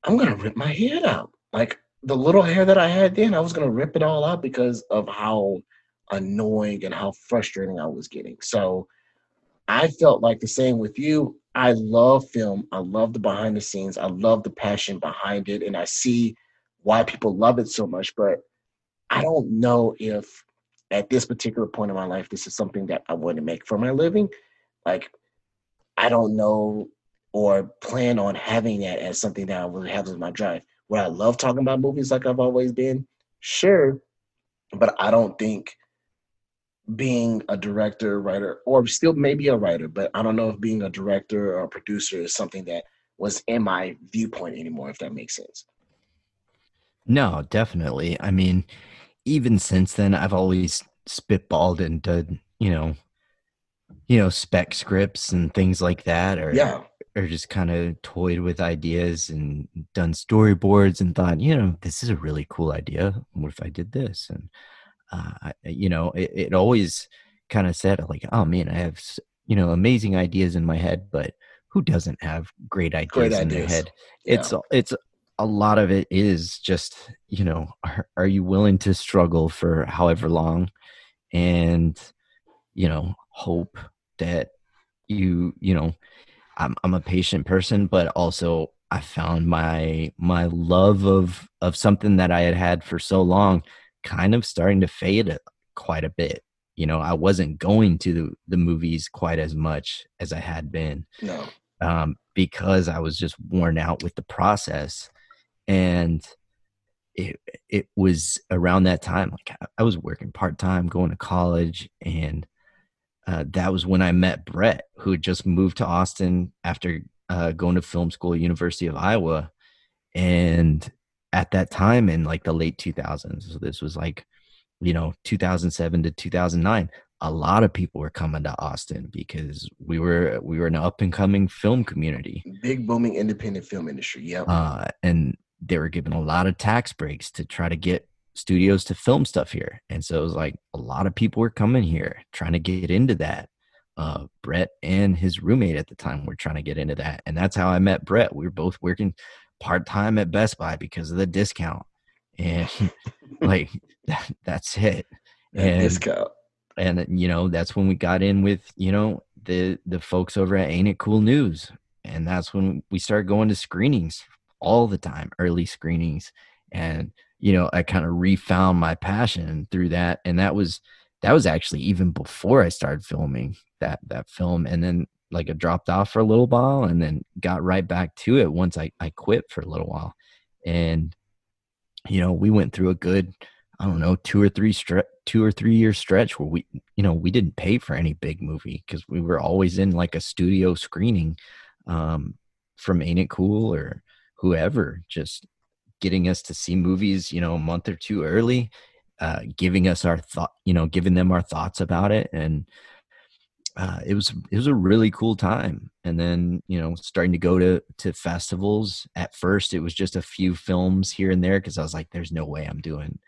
I'm gonna rip my head out. Like the little hair that I had then, I was gonna rip it all out because of how annoying and how frustrating I was getting. So I felt like the same with you. I love film. I love the behind the scenes. I love the passion behind it. And I see why people love it so much. But I don't know if at this particular point in my life, this is something that I want to make for my living. Like, I don't know or plan on having that as something that I will have as my drive. Where I love talking about movies like I've always been, sure. But I don't think being a director, writer, or still maybe a writer, but I don't know if being a director or a producer is something that was in my viewpoint anymore, if that makes sense. No, definitely. I mean, even since then, I've always spitballed and done, you know, you know, spec scripts and things like that, or yeah, or just kind of toyed with ideas and done storyboards and thought, you know, this is a really cool idea. What if I did this? And uh, you know, it, it always kind of said like, oh man, I have you know amazing ideas in my head, but who doesn't have great ideas great in their head? It's it's a lot of it is just you know, are, are you willing to struggle for however long, and you know, hope that you you know, I'm I'm a patient person, but also I found my my love of of something that I had had for so long kind of starting to fade quite a bit. You know, I wasn't going to the movies quite as much as I had been. No. Um, because I was just worn out with the process. And it it was around that time. Like I was working part time, going to college, and uh, that was when I met Brett, who had just moved to Austin after uh, going to film school, University of Iowa, and at that time in like the late 2000s. So this was like, you know, 2007 to 2009. A lot of people were coming to Austin because we were we were an up and coming film community, big booming independent film industry. Yeah, uh, and they were given a lot of tax breaks to try to get studios to film stuff here, and so it was like a lot of people were coming here trying to get into that. Uh, Brett and his roommate at the time were trying to get into that, and that's how I met Brett. We were both working part time at Best Buy because of the discount, and [LAUGHS] like that, that's it. [LAUGHS] And discount. And you know that's when we got in with you know the the folks over at Ain't It Cool News, and that's when we started going to screenings all the time, early screenings, and you know I kind of refound my passion through that, and that was that was actually even before I started filming that that film, and then like it dropped off for a little while and then got right back to it once I, I quit for a little while. And, you know, we went through a good, I don't know, two or three stre- two or three year stretch where we, you know, we didn't pay for any big movie because we were always in like a studio screening um, from Ain't It Cool or whoever, just getting us to see movies, you know, a month or two early, uh, giving us our thought, you know, giving them our thoughts about it. And, uh, it was it was a really cool time. And then you know starting to go to to festivals. At first it was just a few films here and there because i was like there's no way i'm doing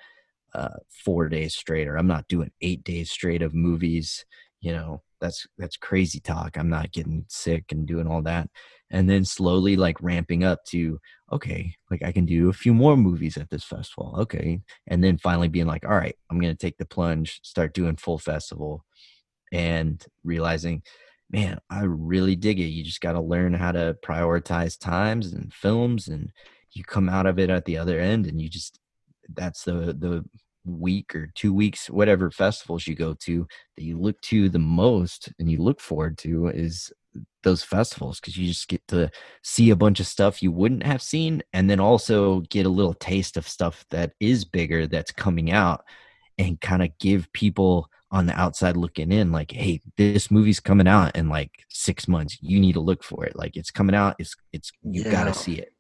uh, four days straight or i'm not doing eight days straight of movies. You know that's that's crazy talk. I'm not getting sick and doing all that and then slowly like ramping up to okay like i can do a few more movies at this festival okay and then finally being like all right i'm gonna take the plunge start doing full festival and realizing man i really dig it. You just got to learn how to prioritize times and films and you come out of it at the other end and you just that's the the week or two weeks whatever festivals you go to that you look to the most and you look forward to is those festivals because you just get to see a bunch of stuff you wouldn't have seen and then also get a little taste of stuff that is bigger that's coming out and kind of give people on the outside looking in like hey this movie's coming out in like six months. You need to look for it. Like it's coming out. It's it's you yeah. gotta see it.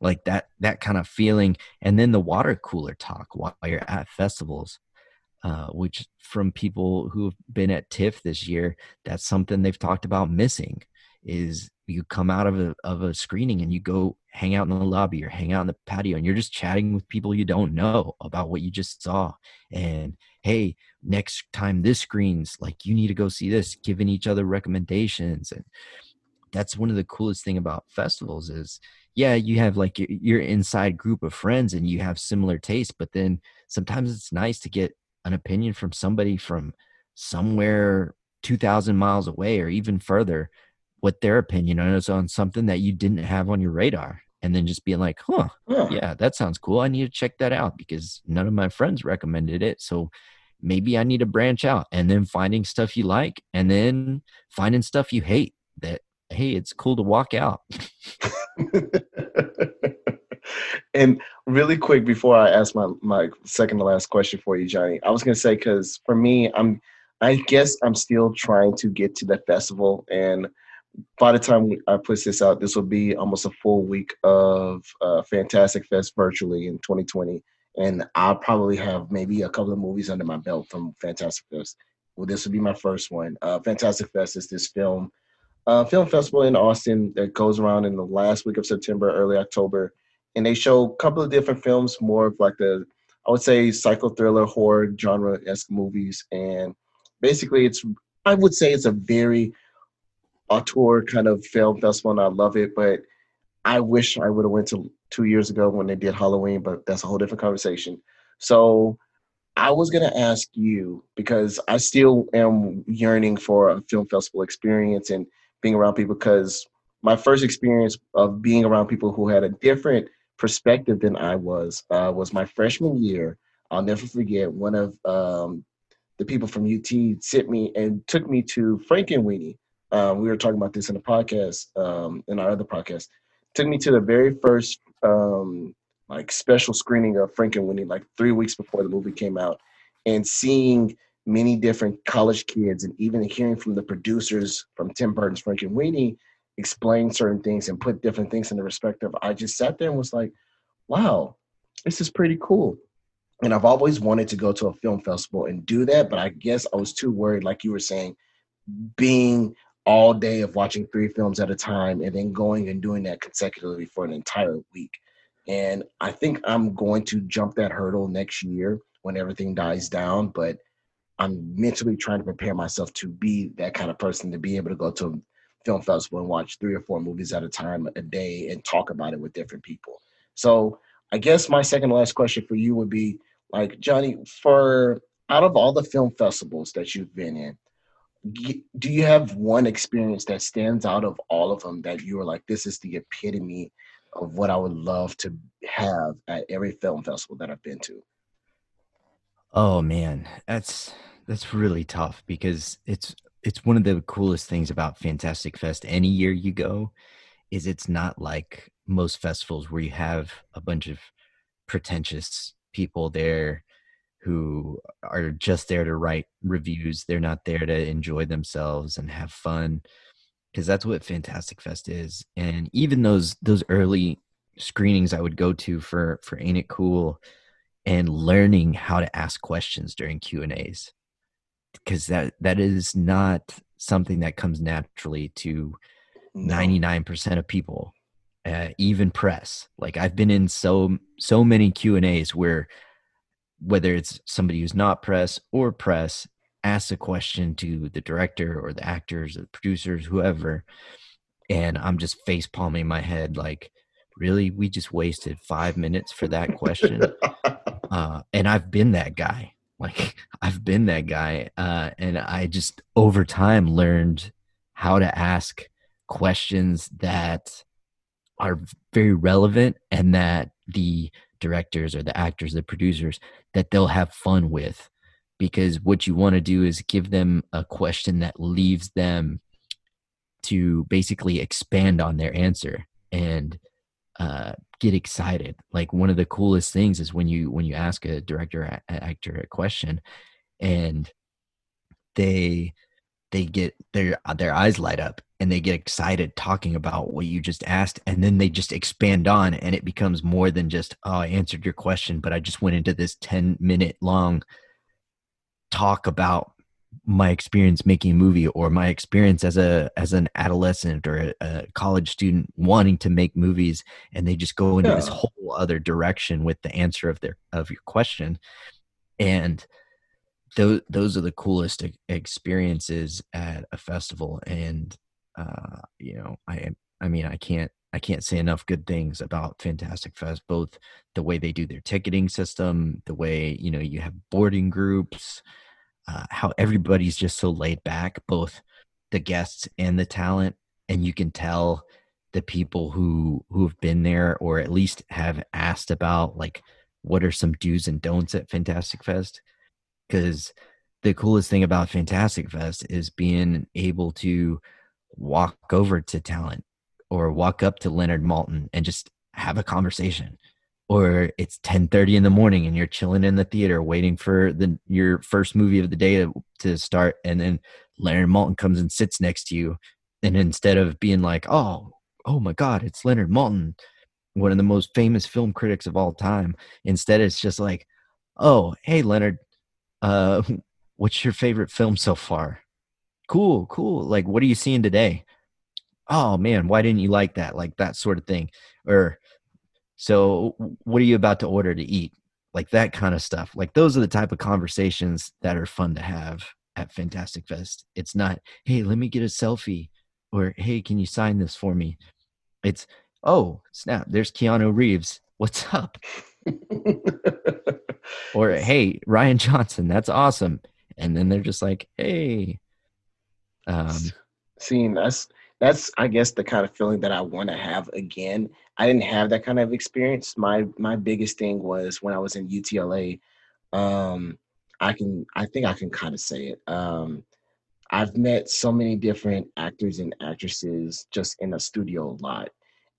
Like that that kind of feeling and then the water cooler talk while you're at festivals uh, which from people who've been at tiff this year that's something they've talked about missing is you come out of a, of a screening and you go hang out in the lobby or hang out in the patio and you're just chatting with people you don't know about what you just saw. And hey next time this screens like you need to go see this giving each other recommendations. And that's one of the coolest thing about festivals is yeah you have like your, your inside group of friends and you have similar tastes but then sometimes it's nice to get an opinion from somebody from somewhere 2000 miles away or even further what their opinion is on something that you didn't have on your radar and then just being like huh, huh. yeah that sounds cool. I need to check that out because none of my friends recommended it so maybe i need to branch out. And then finding stuff you like and then finding stuff you hate that hey it's cool to walk out [LAUGHS] [LAUGHS] and really quick before i ask my my second to last question for you johnny i was going to say because for me i'm i guess i'm still trying to get to the festival and by the time I push this out, this will be almost a full week of uh, Fantastic Fest virtually in 2020, and I'll probably have maybe a couple of movies under my belt from Fantastic Fest. Well, this will be my first one. Uh, Fantastic Fest is this film uh, film festival in Austin that goes around in the last week of September, early October, and they show a couple of different films, more of like the I would say psycho thriller horror genre esque movies, and basically it's I would say it's a very auteur kind of film festival, I love it. But I wish I would have went to two years ago when they did Halloween, but that's a whole different conversation. So I was gonna ask you because I still am yearning for a film festival experience and being around people because my first experience of being around people who had a different perspective than I was uh, was my freshman year. I'll never forget one of um, the people from UT sent me and took me to Frankenweenie, um, we were talking about this in the podcast, um, in our other podcast. Took me to the very first um, like special screening of Frankenweenie, like three weeks before the movie came out, and seeing many different college kids, and even hearing from the producers from Tim Burton's Frankenweenie explain certain things and put different things in the perspective. I just sat there and was like, "Wow, this is pretty cool." And I've always wanted to go to a film festival and do that, but I guess I was too worried, like you were saying, being all day of watching three films at a time and then going and doing that consecutively for an entire week. And I think I'm going to jump that hurdle next year when everything dies down. But I'm mentally trying to prepare myself to be that kind of person to be able to go to film festival and watch three or four movies at a time a day and talk about it with different people. So I guess my second last question for you would be like, Johnny, for out of all the film festivals that you've been in, do you have one experience that stands out of all of them that you were like this is the epitome of what i would love to have at every film festival that i've been to oh man that's that's really tough because it's it's one of the coolest things about fantastic fest any year you go is it's not like most festivals where you have a bunch of pretentious people there who are just there to write reviews. They're not there to enjoy themselves and have fun because that's what Fantastic Fest is. And even those those early screenings I would go to for for Ain't It Cool and learning how to ask questions during Q and A's because that that is not something that comes naturally to ninety nine percent of people, uh, even press. Like I've been in so so many Q and A's where whether it's somebody who's not press or press asks a question to the director or the actors or the producers whoever and i'm just face palming my head like really? We just wasted five minutes for that question? [LAUGHS] Uh, and i've been that guy like i've been that guy uh, and i just over time learned how to ask questions that are very relevant and that the directors or the actors, the producers that they'll have fun with. Because what you want to do is give them a question that leaves them to basically expand on their answer and uh, get excited. Like one of the coolest things is when you when you ask a director a, actor a question, and they they get their their eyes light up and they get excited talking about what you just asked and then they just expand on and it becomes more than just oh i answered your question but i just went into this 10 minute long talk about my experience making a movie or my experience as a as an adolescent or a, a college student wanting to make movies and they just go into yeah. this whole other direction with the answer of their of your question and those those are the coolest experiences at a festival and uh you know i i mean i can't i can't say enough good things about fantastic fest both the way they do their ticketing system the way you know you have boarding groups uh, how everybody's just so laid back, both the guests and the talent, and you can tell the people who who have been there or at least have asked about like what are some do's and don'ts at Fantastic Fest? Because the coolest thing about Fantastic Fest is being able to walk over to talent or walk up to Leonard Maltin and just have a conversation or it's 10:30 in the morning and you're chilling in the theater waiting for the your first movie of the day to, to start and then Leonard Maltin comes and sits next to you. And instead of being like oh oh my god it's Leonard Maltin one of the most famous film critics of all time instead it's just like oh hey Leonard uh [LAUGHS] what's your favorite film so far? Cool cool. Like what are you seeing today? Oh man why didn't you like that? Like that sort of thing. Or so, what are you about to order to eat? Like that kind of stuff. Like those are the type of conversations that are fun to have at Fantastic Fest. It's not, hey, let me get a selfie, or hey, can you sign this for me? It's, oh, snap, there's Keanu Reeves. What's up? [LAUGHS] or hey, Rian Johnson, that's awesome. And then they're just like, hey. Um, Seeing that's that's I guess the kind of feeling that I want to have again. I didn't have that kind of experience. My my biggest thing was when I was in UTLA. Um, I can I think I can kind of say it. Um, I've met so many different actors and actresses just in a studio lot,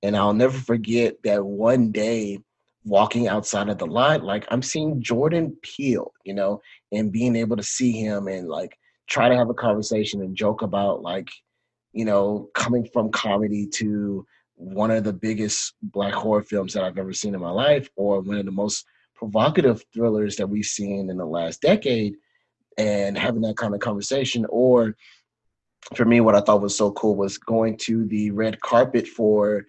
and I'll never forget that one day walking outside of the lot, like I'm seeing Jordan Peele, you know, and being able to see him and like try to have a conversation and joke about like you know, coming from comedy to one of the biggest black horror films that I've ever seen in my life, or one of the most provocative thrillers that we've seen in the last decade, and having that kind of conversation. Or for me, what I thought was so cool was going to the red carpet for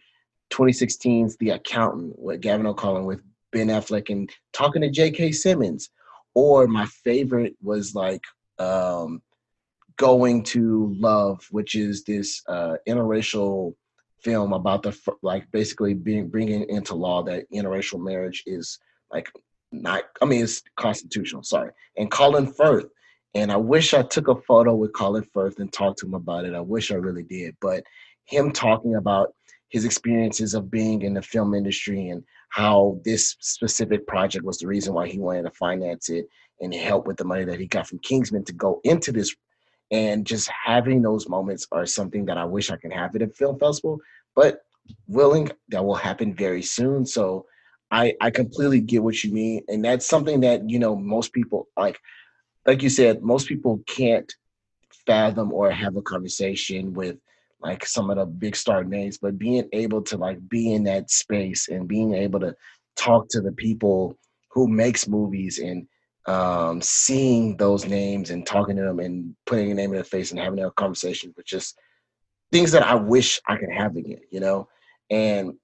2016's The Accountant with Gavin O'Connor with Ben Affleck and talking to J.K. Simmons. Or my favorite was like um, going to love which is this uh, interracial film about the like basically being bringing into law that interracial marriage is like not i mean it's constitutional sorry and colin firth. And i wish i took a photo with colin firth and talked to him about it. I wish i really did. But him talking about his experiences of being in the film industry and how this specific project was the reason why he wanted to finance it and help with the money that he got from kingsman to go into this and just having those moments are something that I wish I can have at a film festival, but willing that will happen very soon. So I I completely get what you mean, and that's something that you know most people like. Like you said, most people can't fathom or have a conversation with like some of the big star names, but being able to like be in that space and being able to talk to the people who makes movies and um, seeing those names and talking to them and putting a name in their face and having a conversation with just things that I wish I could have again, you know? And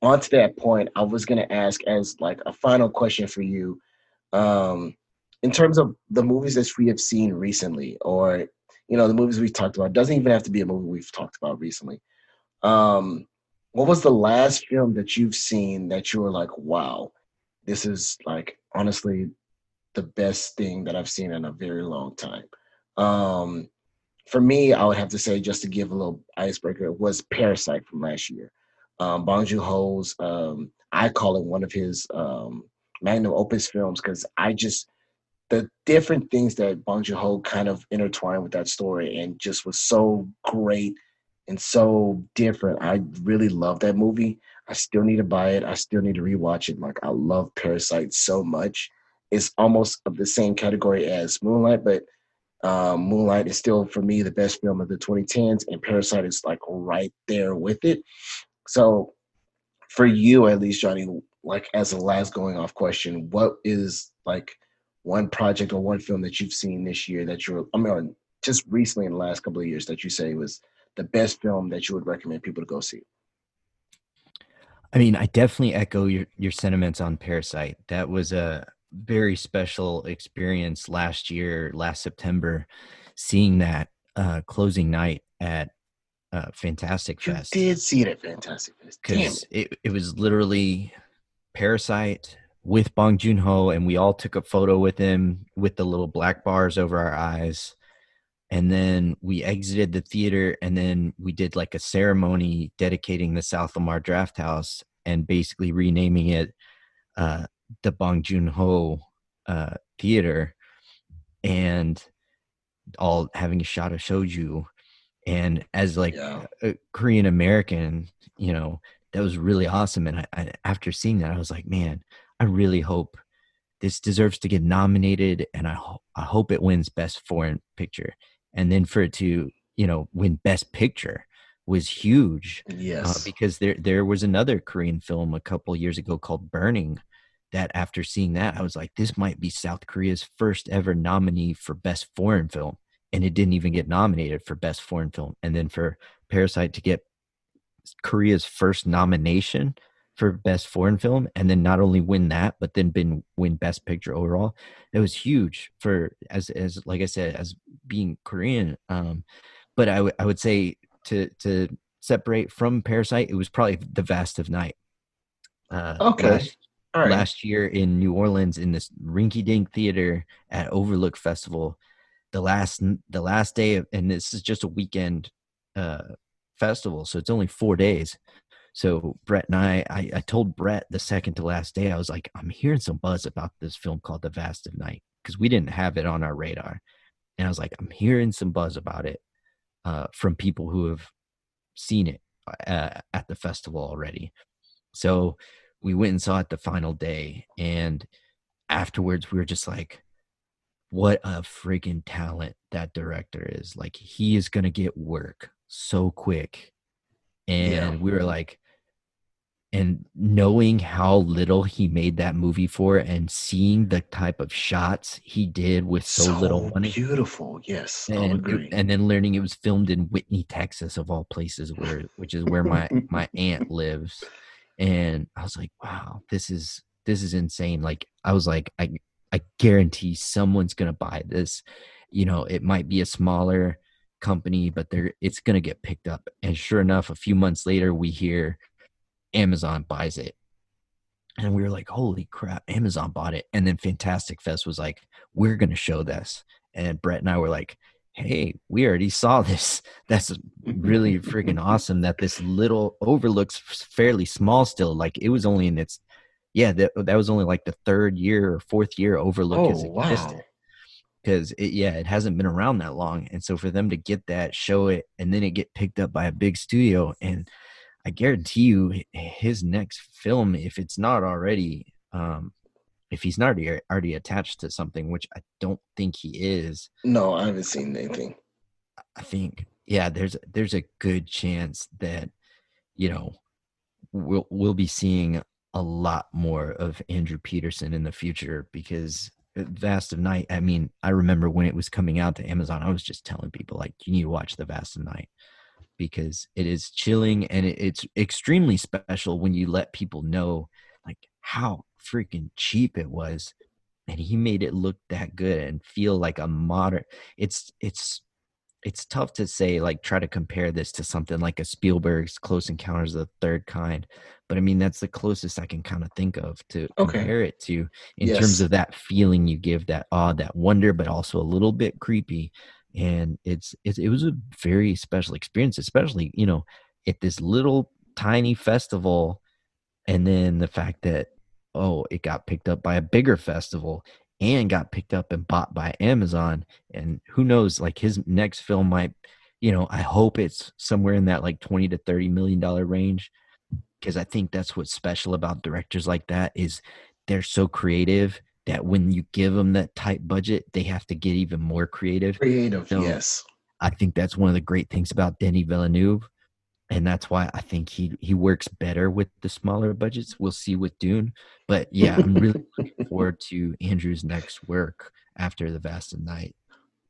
onto that point, I was gonna ask as like a final question for you. Um, in terms of the movies that we have seen recently, or you know, the movies we've talked about, doesn't even have to be a movie we've talked about recently. Um, what was the last film that you've seen that you were like, wow, this is like honestly the best thing that I've seen in a very long time. Um, for me, I would have to say, just to give a little icebreaker, was Parasite from last year. Um, Bong Joon Ho's, um, I call it one of his um, magnum opus films because I just the different things that Bong Joon Ho kind of intertwined with that story and just was so great and so different. I really love that movie. I still need to buy it. I still need to rewatch it. Like I love Parasite so much. It's almost of the same category as Moonlight, but um, Moonlight is still for me the best film of the 2010s, and Parasite is like right there with it. So, for you at least, Johnny, like as a last going off question, what is like one project or one film that you've seen this year that you're, I mean, just recently in the last couple of years that you say was the best film that you would recommend people to go see? I mean, I definitely echo your your sentiments on Parasite. That was a very special experience last year, last September, seeing that uh, closing night at uh, Fantastic You Fest. did see it at Fantastic Fest. Because it. it, it was literally Parasite with Bong Joon Ho, and we all took a photo with him with the little black bars over our eyes. And then we exited the theater, and then we did like a ceremony dedicating the South Lamar Drafthouse and basically renaming it uh, the Bong Joon Ho uh, Theater, and all having a shot of soju. And as like Yeah. a Korean American, you know, that was really awesome. And I, I, after seeing that, I was like, man, I really hope this deserves to get nominated, and I ho- I hope it wins Best Foreign Picture, and then for it to you know win Best Picture was huge uh, Yes. because there there was another Korean film a couple years ago called Burning. That after seeing that, I was like, this might be South Korea's first ever nominee for Best Foreign Film, and it didn't even get nominated for Best Foreign Film. And then for Parasite to get Korea's first nomination for Best Foreign Film, and then not only win that, but then been win Best Picture overall, it was huge for as as like I said, as being Korean. Um, but I would I would say to to separate from Parasite, it was probably The Vast of Night. Uh, Okay. Last, right. last year in New Orleans in this rinky dink theater at Overlook Festival, the last the last day of, and this is just a weekend uh, festival, so it's only four days. So Brett and I, I, I told Brett the second to last day, I was like, I'm hearing some buzz about this film called The Vast of Night because we didn't have it on our radar, and I was like, I'm hearing some buzz about it uh, from people who have seen it uh, at the festival already. So we went and saw it the final day, and afterwards we were just like, "What a freaking talent that director is! Like he is gonna get work so quick." And Yeah. we were like, and knowing how little he made that movie for, and seeing the type of shots he did with so, little money, Beautiful. Yes. And agree. and then learning it was filmed in Whitney, Texas, of all places, where which is where my my aunt lives, and I was like, wow, this is this is insane. Like I was like, I I guarantee someone's gonna buy this. You know, it might be a smaller company, but they're it's gonna get picked up. And sure enough, a few months later, we hear Amazon buys it. And we were like, holy crap, Amazon bought it. And then Fantastic Fest was like, we're to show this. And Brett and I were like, hey, we already saw this. [LAUGHS] That's really freaking [LAUGHS] awesome that this little overlooks fairly small still. Like it was only in its, yeah, that, that was only like the third year or fourth year overlook has Oh, wow. existed. Because it, yeah, it hasn't been around that long. And so for them to get that, show it, and then it get picked up by a big studio and I guarantee you, his next film, if it's not already, um, if he's not already, already attached to something, which I don't think he is, No, I haven't seen anything. I think, yeah, there's there's a good chance that, you know, we'll we'll be seeing a lot more of Andrew Patterson in the future because uh, Vast of Night. I mean, I remember when it was coming out to Amazon, I was just telling people like, you need to watch The Vast of Night because it is chilling and it, it's extremely special when you let people know like how freaking cheap it was and he made it look that good and feel like a modern it's it's it's tough to say like try to compare this to something like a Spielberg's Close Encounters of the Third Kind but I mean that's the closest I can kind of think of to Okay. compare it to in Yes. terms of that feeling you give that awe that wonder but also a little bit creepy and it's, it's it was a very special experience especially you know at this little tiny festival and then the fact that oh it got picked up by a bigger festival and got picked up and bought by amazon and who knows like his next film might you know, I hope it's somewhere in that like 20 to 30 million dollar range because I think that's what's special about directors like that is they're so creative that when you give them that tight budget, they have to get even more creative. Creative, so yes. I think that's one of the great things about Denis Villeneuve. And that's why I think he he works better with the smaller budgets. We'll see with Dune. But yeah, I'm really looking [LAUGHS] forward to Andrew's next work after The Vast of Night.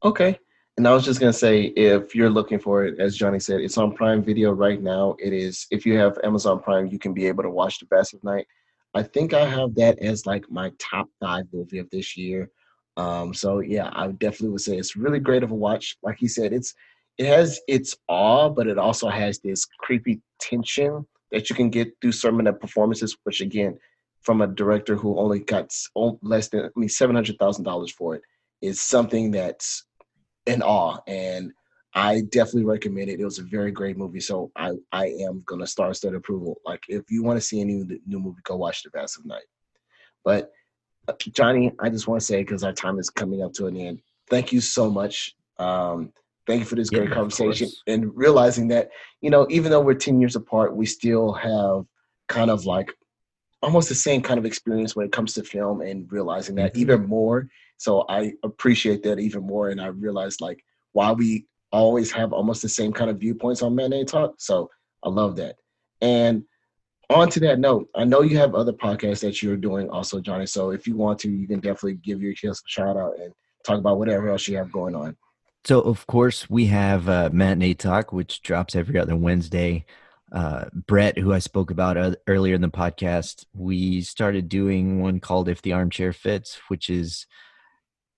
Okay. And I was just gonna say, if you're looking for it, as Johnny said, it's on Prime Video right now. It is. If you have Amazon Prime, you can be able to watch The Vast of Night. I think I have that as like my top five movie of this year. Um, so yeah, I definitely would say it's really great of a watch. Like he said, it's it has its awe, but it also has this creepy tension that you can get through some of the performances. Which again, from a director who only got less than I mean seven hundred thousand dollars for it, is something that's in awe. And I definitely recommend it. It was a very great movie. So I, I am gonna start state approval. Like if you want to see any new movie, go watch The Vast of Night. But uh, Johnny, I just want to say because our time is coming up to an end. Thank you so much. Um, thank you for this great conversation and realizing that you know even though we're ten years apart, we still have kind of like almost the same kind of experience when it comes to film and realizing that mm-hmm. even more. So I appreciate that even more, and I realized like why we always have almost the same kind of viewpoints on Matinee Talk. So I love that. And on to that note, I know you have other podcasts that you're doing also, Johnny. So if you want to, you can definitely give your kids a shout out and talk about whatever else you have going on. So of course we have uh, Matinee Talk, which drops every other Wednesday. Uh, Brett, who I spoke about uh, earlier in the podcast, we started doing one called "If the Armchair Fits," which is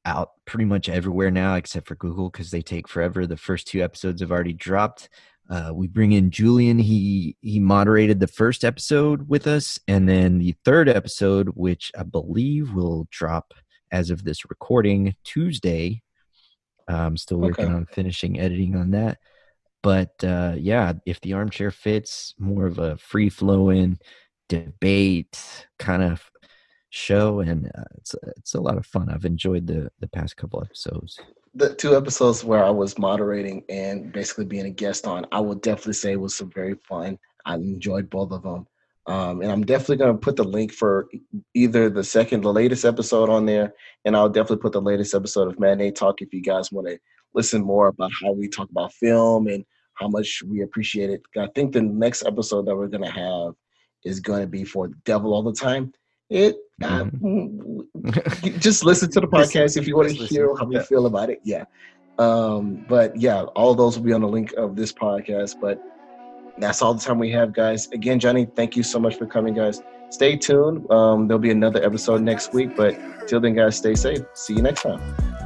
out pretty much everywhere now except for Google because they take forever. The first two episodes have already dropped. Uh, we bring in Julien. He he moderated the first episode with us, and then the third episode, which I believe will drop as of this recording Tuesday. I'm still working okay. on finishing editing on that. But uh, yeah, if the armchair fits, more of a free flowing debate kind of show, and uh, it's it's a lot of fun. I've enjoyed the the past couple episodes. The two episodes where I was moderating and basically being a guest on, I would definitely say was some very fun. I enjoyed both of them. Um, and I'm definitely going to put the link for either the second, the latest episode on there, and I'll definitely put the latest episode of Matinee Talk if you guys want to listen more about how we talk about film and how much we appreciate it. I think the next episode that we're going to have is going to be for Devil All the Time. It mm-hmm. [LAUGHS] just listen to the podcast if you want to hear how we feel about it. Yeah. Um, but yeah, all those will be on the link of this podcast. But that's all the time we have, guys. Again, Johnny, thank you so much for coming, guys. Stay tuned. Um, there'll be another episode next week. But till then, guys, stay safe. See you next time.